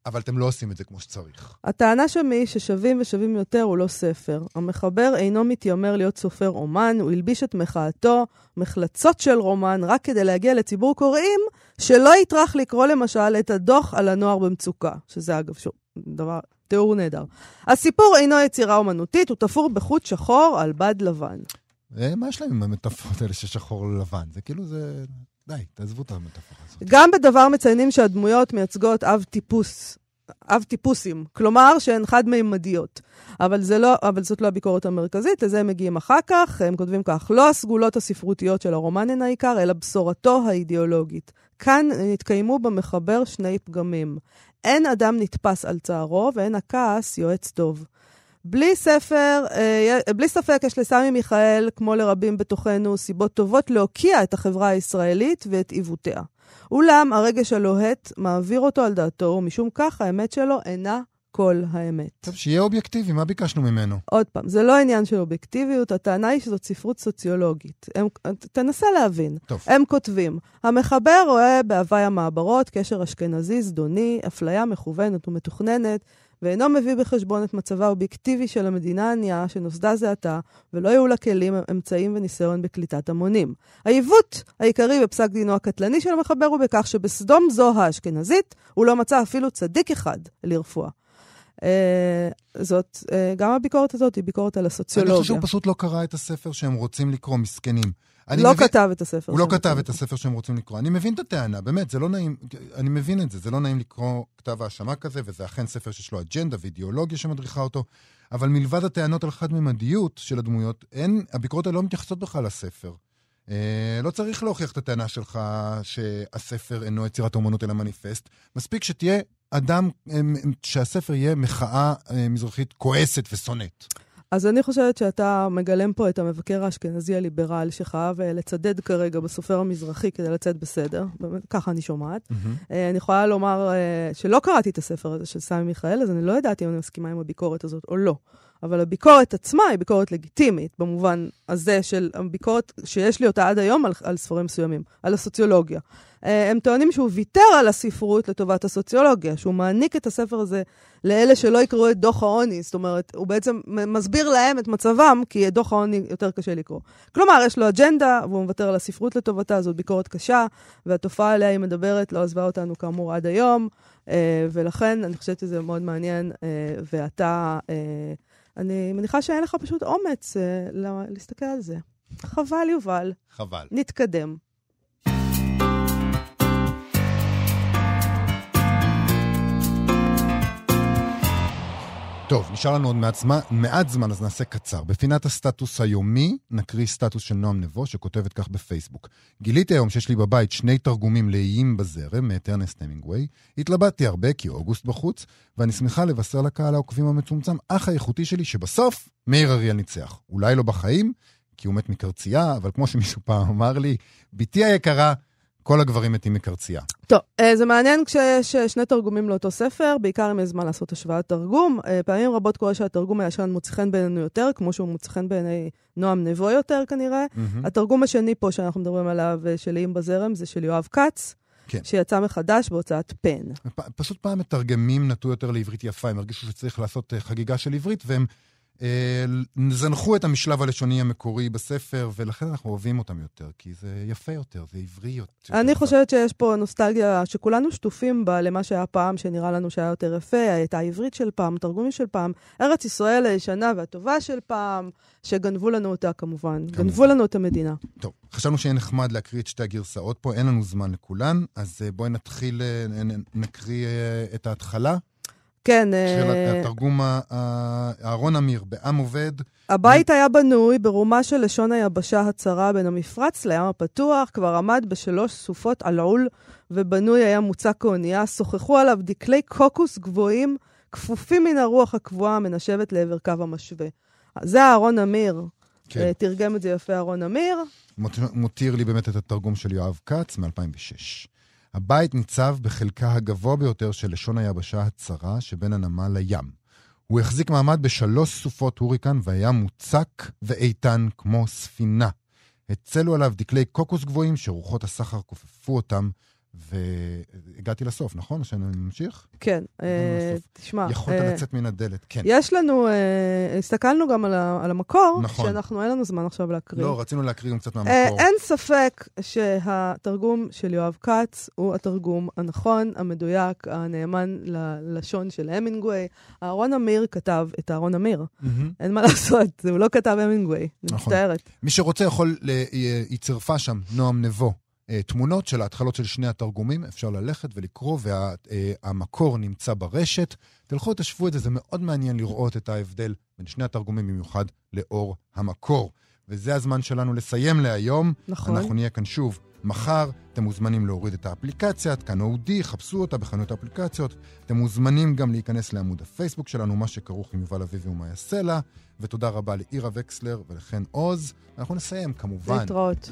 Speaker 1: אבל אתם לא עושים את זה כמו שצריך.
Speaker 2: הטענה שם היא ששווים ושווים יותר הוא לא ספר. המחבר אינו מתיימר להיות סופר אומן, הוא הלביש את מחאתו, מחלצות של רומן, רק כדי להגיע לציבור קוראים שלא יטרח לקרוא למשל את הדוח על הנוער במצוקה, שזה אגב, שוב, דבר, תיאור נהדר. הסיפור אינו יצירה אומנותית, הוא תפור בחוט שחור על בד לבן.
Speaker 1: אה, מה יש להם עם המטאפורות האלה של שחור לבן? זה כאילו זה... די, תעזבו את המטאפורה הזאת.
Speaker 2: גם בדבר מציינים שהדמויות מייצגות אב טיפוס, אב טיפוסים, כלומר שהן חד-מימדיות. אבל, לא, אבל זאת לא הביקורת המרכזית, לזה הם מגיעים אחר כך, הם כותבים כך, לא הסגולות הספרותיות של הרומן הן העיקר, אלא בשורתו האידיאולוגית. כאן נתקיימו במחבר שני פגמים. אין אדם נתפס על צערו, ואין הכעס יועץ טוב. בלי ספר, אה, בלי ספק יש לסמי מיכאל, כמו לרבים בתוכנו, סיבות טובות להוקיע את החברה הישראלית ואת עיוותיה. אולם הרגש הלוהט מעביר אותו על דעתו, ומשום כך האמת שלו אינה כל האמת.
Speaker 1: טוב, שיהיה אובייקטיבי, מה ביקשנו ממנו?
Speaker 2: עוד פעם, זה לא עניין של אובייקטיביות, הטענה היא שזאת ספרות סוציולוגית. הם, תנסה להבין.
Speaker 1: טוב.
Speaker 2: הם כותבים, המחבר רואה בהוואי המעברות קשר אשכנזי זדוני, אפליה מכוונת ומתוכננת, ואינו מביא בחשבון את מצבה האובייקטיבי של המדינה הענייה שנוסדה זה עתה, ולא יהיו לה כלים, אמצעים וניסיון בקליטת המונים. העיוות העיקרי בפסק דינו הקטלני של המחבר הוא בכך שבסדום זו האשכנזית, הוא לא מצא אפילו צדיק אחד לרפואה. אה, זאת, אה, גם הביקורת הזאת היא ביקורת על
Speaker 1: אני
Speaker 2: הסוציולוגיה.
Speaker 1: חושב שהוא פשוט לא קרא את הספר שהם רוצים לקרוא, מסכנים. אני
Speaker 2: לא
Speaker 1: מבין-
Speaker 2: כתב את הספר.
Speaker 1: הוא לא כתב
Speaker 2: רוצים
Speaker 1: את הספר שהם רוצים לקרוא. אני מבין את הטענה, באמת, זה לא נעים, אני מבין את זה, זה לא נעים לקרוא כתב האשמה כזה, וזה אכן ספר שיש לו אג'נדה ואידיאולוגיה שמדריכה אותו, אבל מלבד הטענות על חד-ממדיות של הדמויות, אין, הביקורות האלה לא מתייחסות בכלל לספר. אה, לא צריך להוכיח את הטענה שלך שהספר אינו יצירת אומנות אלא מניפסט. מספיק שתהיה אדם, אה, שהספר יהיה מחאה אה, מזרחית כועסת ושונאת.
Speaker 2: אז אני חושבת שאתה מגלם פה את המבקר האשכנזי הליברל שחייב אה, לצדד כרגע בסופר המזרחי כדי לצאת בסדר. באמת, ככה אני שומעת. אה, אני יכולה לומר אה, שלא קראתי את הספר הזה של סמי מיכאל, אז אני לא יודעת אם אני מסכימה עם הביקורת הזאת או לא. אבל הביקורת עצמה היא ביקורת לגיטימית, במובן הזה של הביקורת שיש לי אותה עד היום על, על ספרים מסוימים, על הסוציולוגיה. אה, הם טוענים שהוא ויתר על הספרות לטובת הסוציולוגיה, שהוא מעניק את הספר הזה לאלה שלא יקראו את דוח העוני. זאת אומרת, הוא בעצם מסביר להם את מצבם, כי את דוח העוני יותר קשה לקרוא. כלומר, יש לו אג'נדה, והוא מוותר על הספרות לטובתה, זאת ביקורת קשה, והתופעה עליה היא מדברת לא עזבה אותנו כאמור עד היום, אה, ולכן אני חושבת שזה מאוד מעניין, אה, ואתה... אני מניחה שאין לך פשוט אומץ לה- להסתכל על זה. חבל, יובל.
Speaker 1: חבל.
Speaker 2: נתקדם.
Speaker 1: טוב, נשאר לנו עוד מעט זמן, מעט זמן, אז נעשה קצר. בפינת הסטטוס היומי, נקריא סטטוס של נועם נבו, שכותבת כך בפייסבוק. גיליתי היום שיש לי בבית שני תרגומים לאיים בזרם, מאטרנסט המינגווי. התלבטתי הרבה, כי אוגוסט בחוץ, ואני שמחה לבשר לקהל העוקבים המצומצם, אח האיכותי שלי, שבסוף מאיר אריאל ניצח. אולי לא בחיים, כי הוא מת מקרצייה, אבל כמו שמישהו פעם אמר לי, בתי היקרה, כל הגברים מתים מקרצייה.
Speaker 2: טוב, אה, זה מעניין כשיש אה, שני תרגומים לאותו ספר, בעיקר אם יש זמן לעשות השוואת תרגום. אה, פעמים רבות קורה שהתרגום הישן מוצא חן בעינינו יותר, כמו שהוא מוצא חן בעיני נועם נבו יותר כנראה.
Speaker 1: Mm-hmm.
Speaker 2: התרגום השני פה שאנחנו מדברים עליו, של איים בזרם, זה של יואב כץ.
Speaker 1: כן.
Speaker 2: שיצא מחדש בהוצאת פן.
Speaker 1: פשוט פעם מתרגמים נטו יותר לעברית יפה, הם הרגישו שצריך לעשות חגיגה של עברית, והם זנחו את המשלב הלשוני המקורי בספר, ולכן אנחנו אוהבים אותם יותר, כי זה יפה יותר, זה עברי יותר.
Speaker 2: אני חושבת שיש פה נוסטלגיה שכולנו שטופים בה למה שהיה פעם, שנראה לנו שהיה יותר יפה, את העברית של פעם, תרגומים של פעם, ארץ ישראל הישנה והטובה של פעם, שגנבו לנו אותה כמובן. גנבו לנו את המדינה.
Speaker 1: טוב, חשבנו שיהיה נחמד להקריא את שתי הגרסאות פה, אין לנו זמן לכולן, אז אה, בואי נתחיל, אה, נקריא את ההתחלה.
Speaker 2: כן.
Speaker 1: של uh, התרגום אהרון אמיר, בעם עובד.
Speaker 2: הבית היה בנוי ברומה של לשון היבשה הצרה בין המפרץ לים הפתוח, כבר עמד בשלוש סופות על עול, ובנוי היה מוצק כאונייה, שוחחו עליו דקלי קוקוס גבוהים, כפופים מן הרוח הקבועה המנשבת לעבר קו המשווה. זה אהרון אמיר. כן. אה, תרגם את זה יפה אהרון אמיר.
Speaker 1: מותיר לי באמת את התרגום של יואב כץ מ-2006. הבית ניצב בחלקה הגבוה ביותר של לשון היבשה הצרה שבין הנמל לים. הוא החזיק מעמד בשלוש סופות הוריקן והיה מוצק ואיתן כמו ספינה. הצלו עליו דקלי קוקוס גבוהים שרוחות הסחר כופפו אותם והגעתי לסוף, נכון? שאני ממשיך?
Speaker 2: כן, אה, תשמע.
Speaker 1: יכולת אה, לצאת מן הדלת, כן.
Speaker 2: יש לנו, אה, הסתכלנו גם על המקור, נכון. שאנחנו, אין לנו זמן עכשיו להקריא.
Speaker 1: לא, רצינו להקריא גם קצת מהמקור.
Speaker 2: אין ספק שהתרגום של יואב כץ הוא התרגום הנכון, המדויק, הנאמן ללשון של המינגווי. אהרון אמיר כתב את אהרון אמיר. אין מה לעשות, הוא לא כתב המינגווי, אני נכון. מצטערת.
Speaker 1: מי שרוצה יכול, היא צירפה שם, נועם נבו. אה, תמונות של ההתחלות של שני התרגומים, אפשר ללכת ולקרוא, והמקור וה, נמצא ברשת. תלכו, תשבו את זה, זה מאוד מעניין לראות את ההבדל בין שני התרגומים, במיוחד לאור המקור. וזה הזמן שלנו לסיים להיום.
Speaker 2: נכון.
Speaker 1: אנחנו נהיה כאן שוב מחר. אתם מוזמנים להוריד את האפליקציה, כאן אודי, חפשו אותה בחנויות האפליקציות. אתם מוזמנים גם להיכנס לעמוד הפייסבוק שלנו, מה שכרוך עם יובל אביבי ומאיה סלע. ותודה רבה לאירה וקסלר ולחן עוז. אנחנו נסיים, כמובן.
Speaker 2: להתראות.